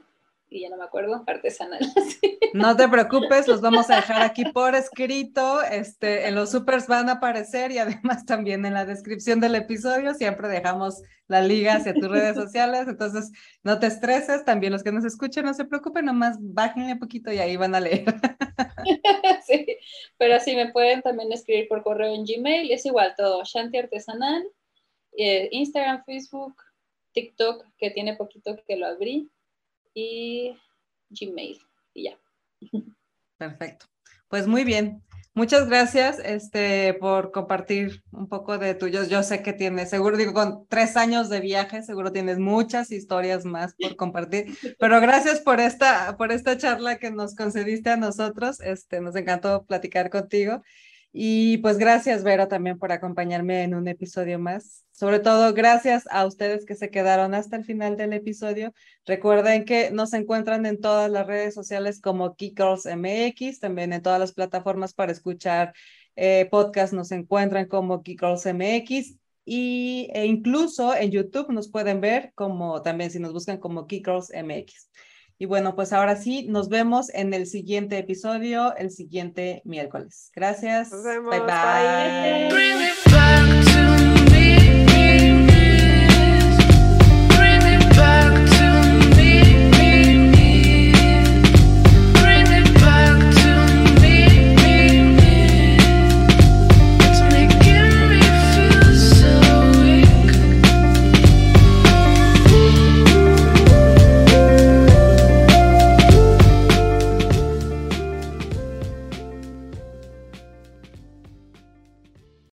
y ya no me acuerdo, artesanal. No te preocupes, los vamos a dejar aquí por escrito, este, en los supers van a aparecer y además también en la descripción del episodio siempre dejamos la liga hacia tus redes sociales, entonces no te estreses, también los que nos escuchen no se preocupen, nomás bájenle un poquito y ahí van a leer. Sí, pero sí me pueden también escribir por correo en Gmail, es igual todo, Shanti Artesanal, eh, Instagram, Facebook, TikTok, que tiene poquito que lo abrí, y Gmail. Y ya. Perfecto. Pues muy bien. Muchas gracias este, por compartir un poco de tuyos. Yo sé que tienes, seguro digo, con tres años de viaje, seguro tienes muchas historias más por compartir, pero gracias por esta, por esta charla que nos concediste a nosotros. Este, nos encantó platicar contigo y pues gracias, Vera, también por acompañarme en un episodio más. Sobre todo, gracias a ustedes que se quedaron hasta el final del episodio. Recuerden que nos encuentran en todas las redes sociales como Girls MX, también en todas las plataformas para escuchar eh, podcast nos encuentran como Girls MX y, e incluso en YouTube nos pueden ver como también si nos buscan como Girls MX. Y bueno, pues ahora sí, nos vemos en el siguiente episodio, el siguiente miércoles. Gracias. Nos vemos. bye. bye.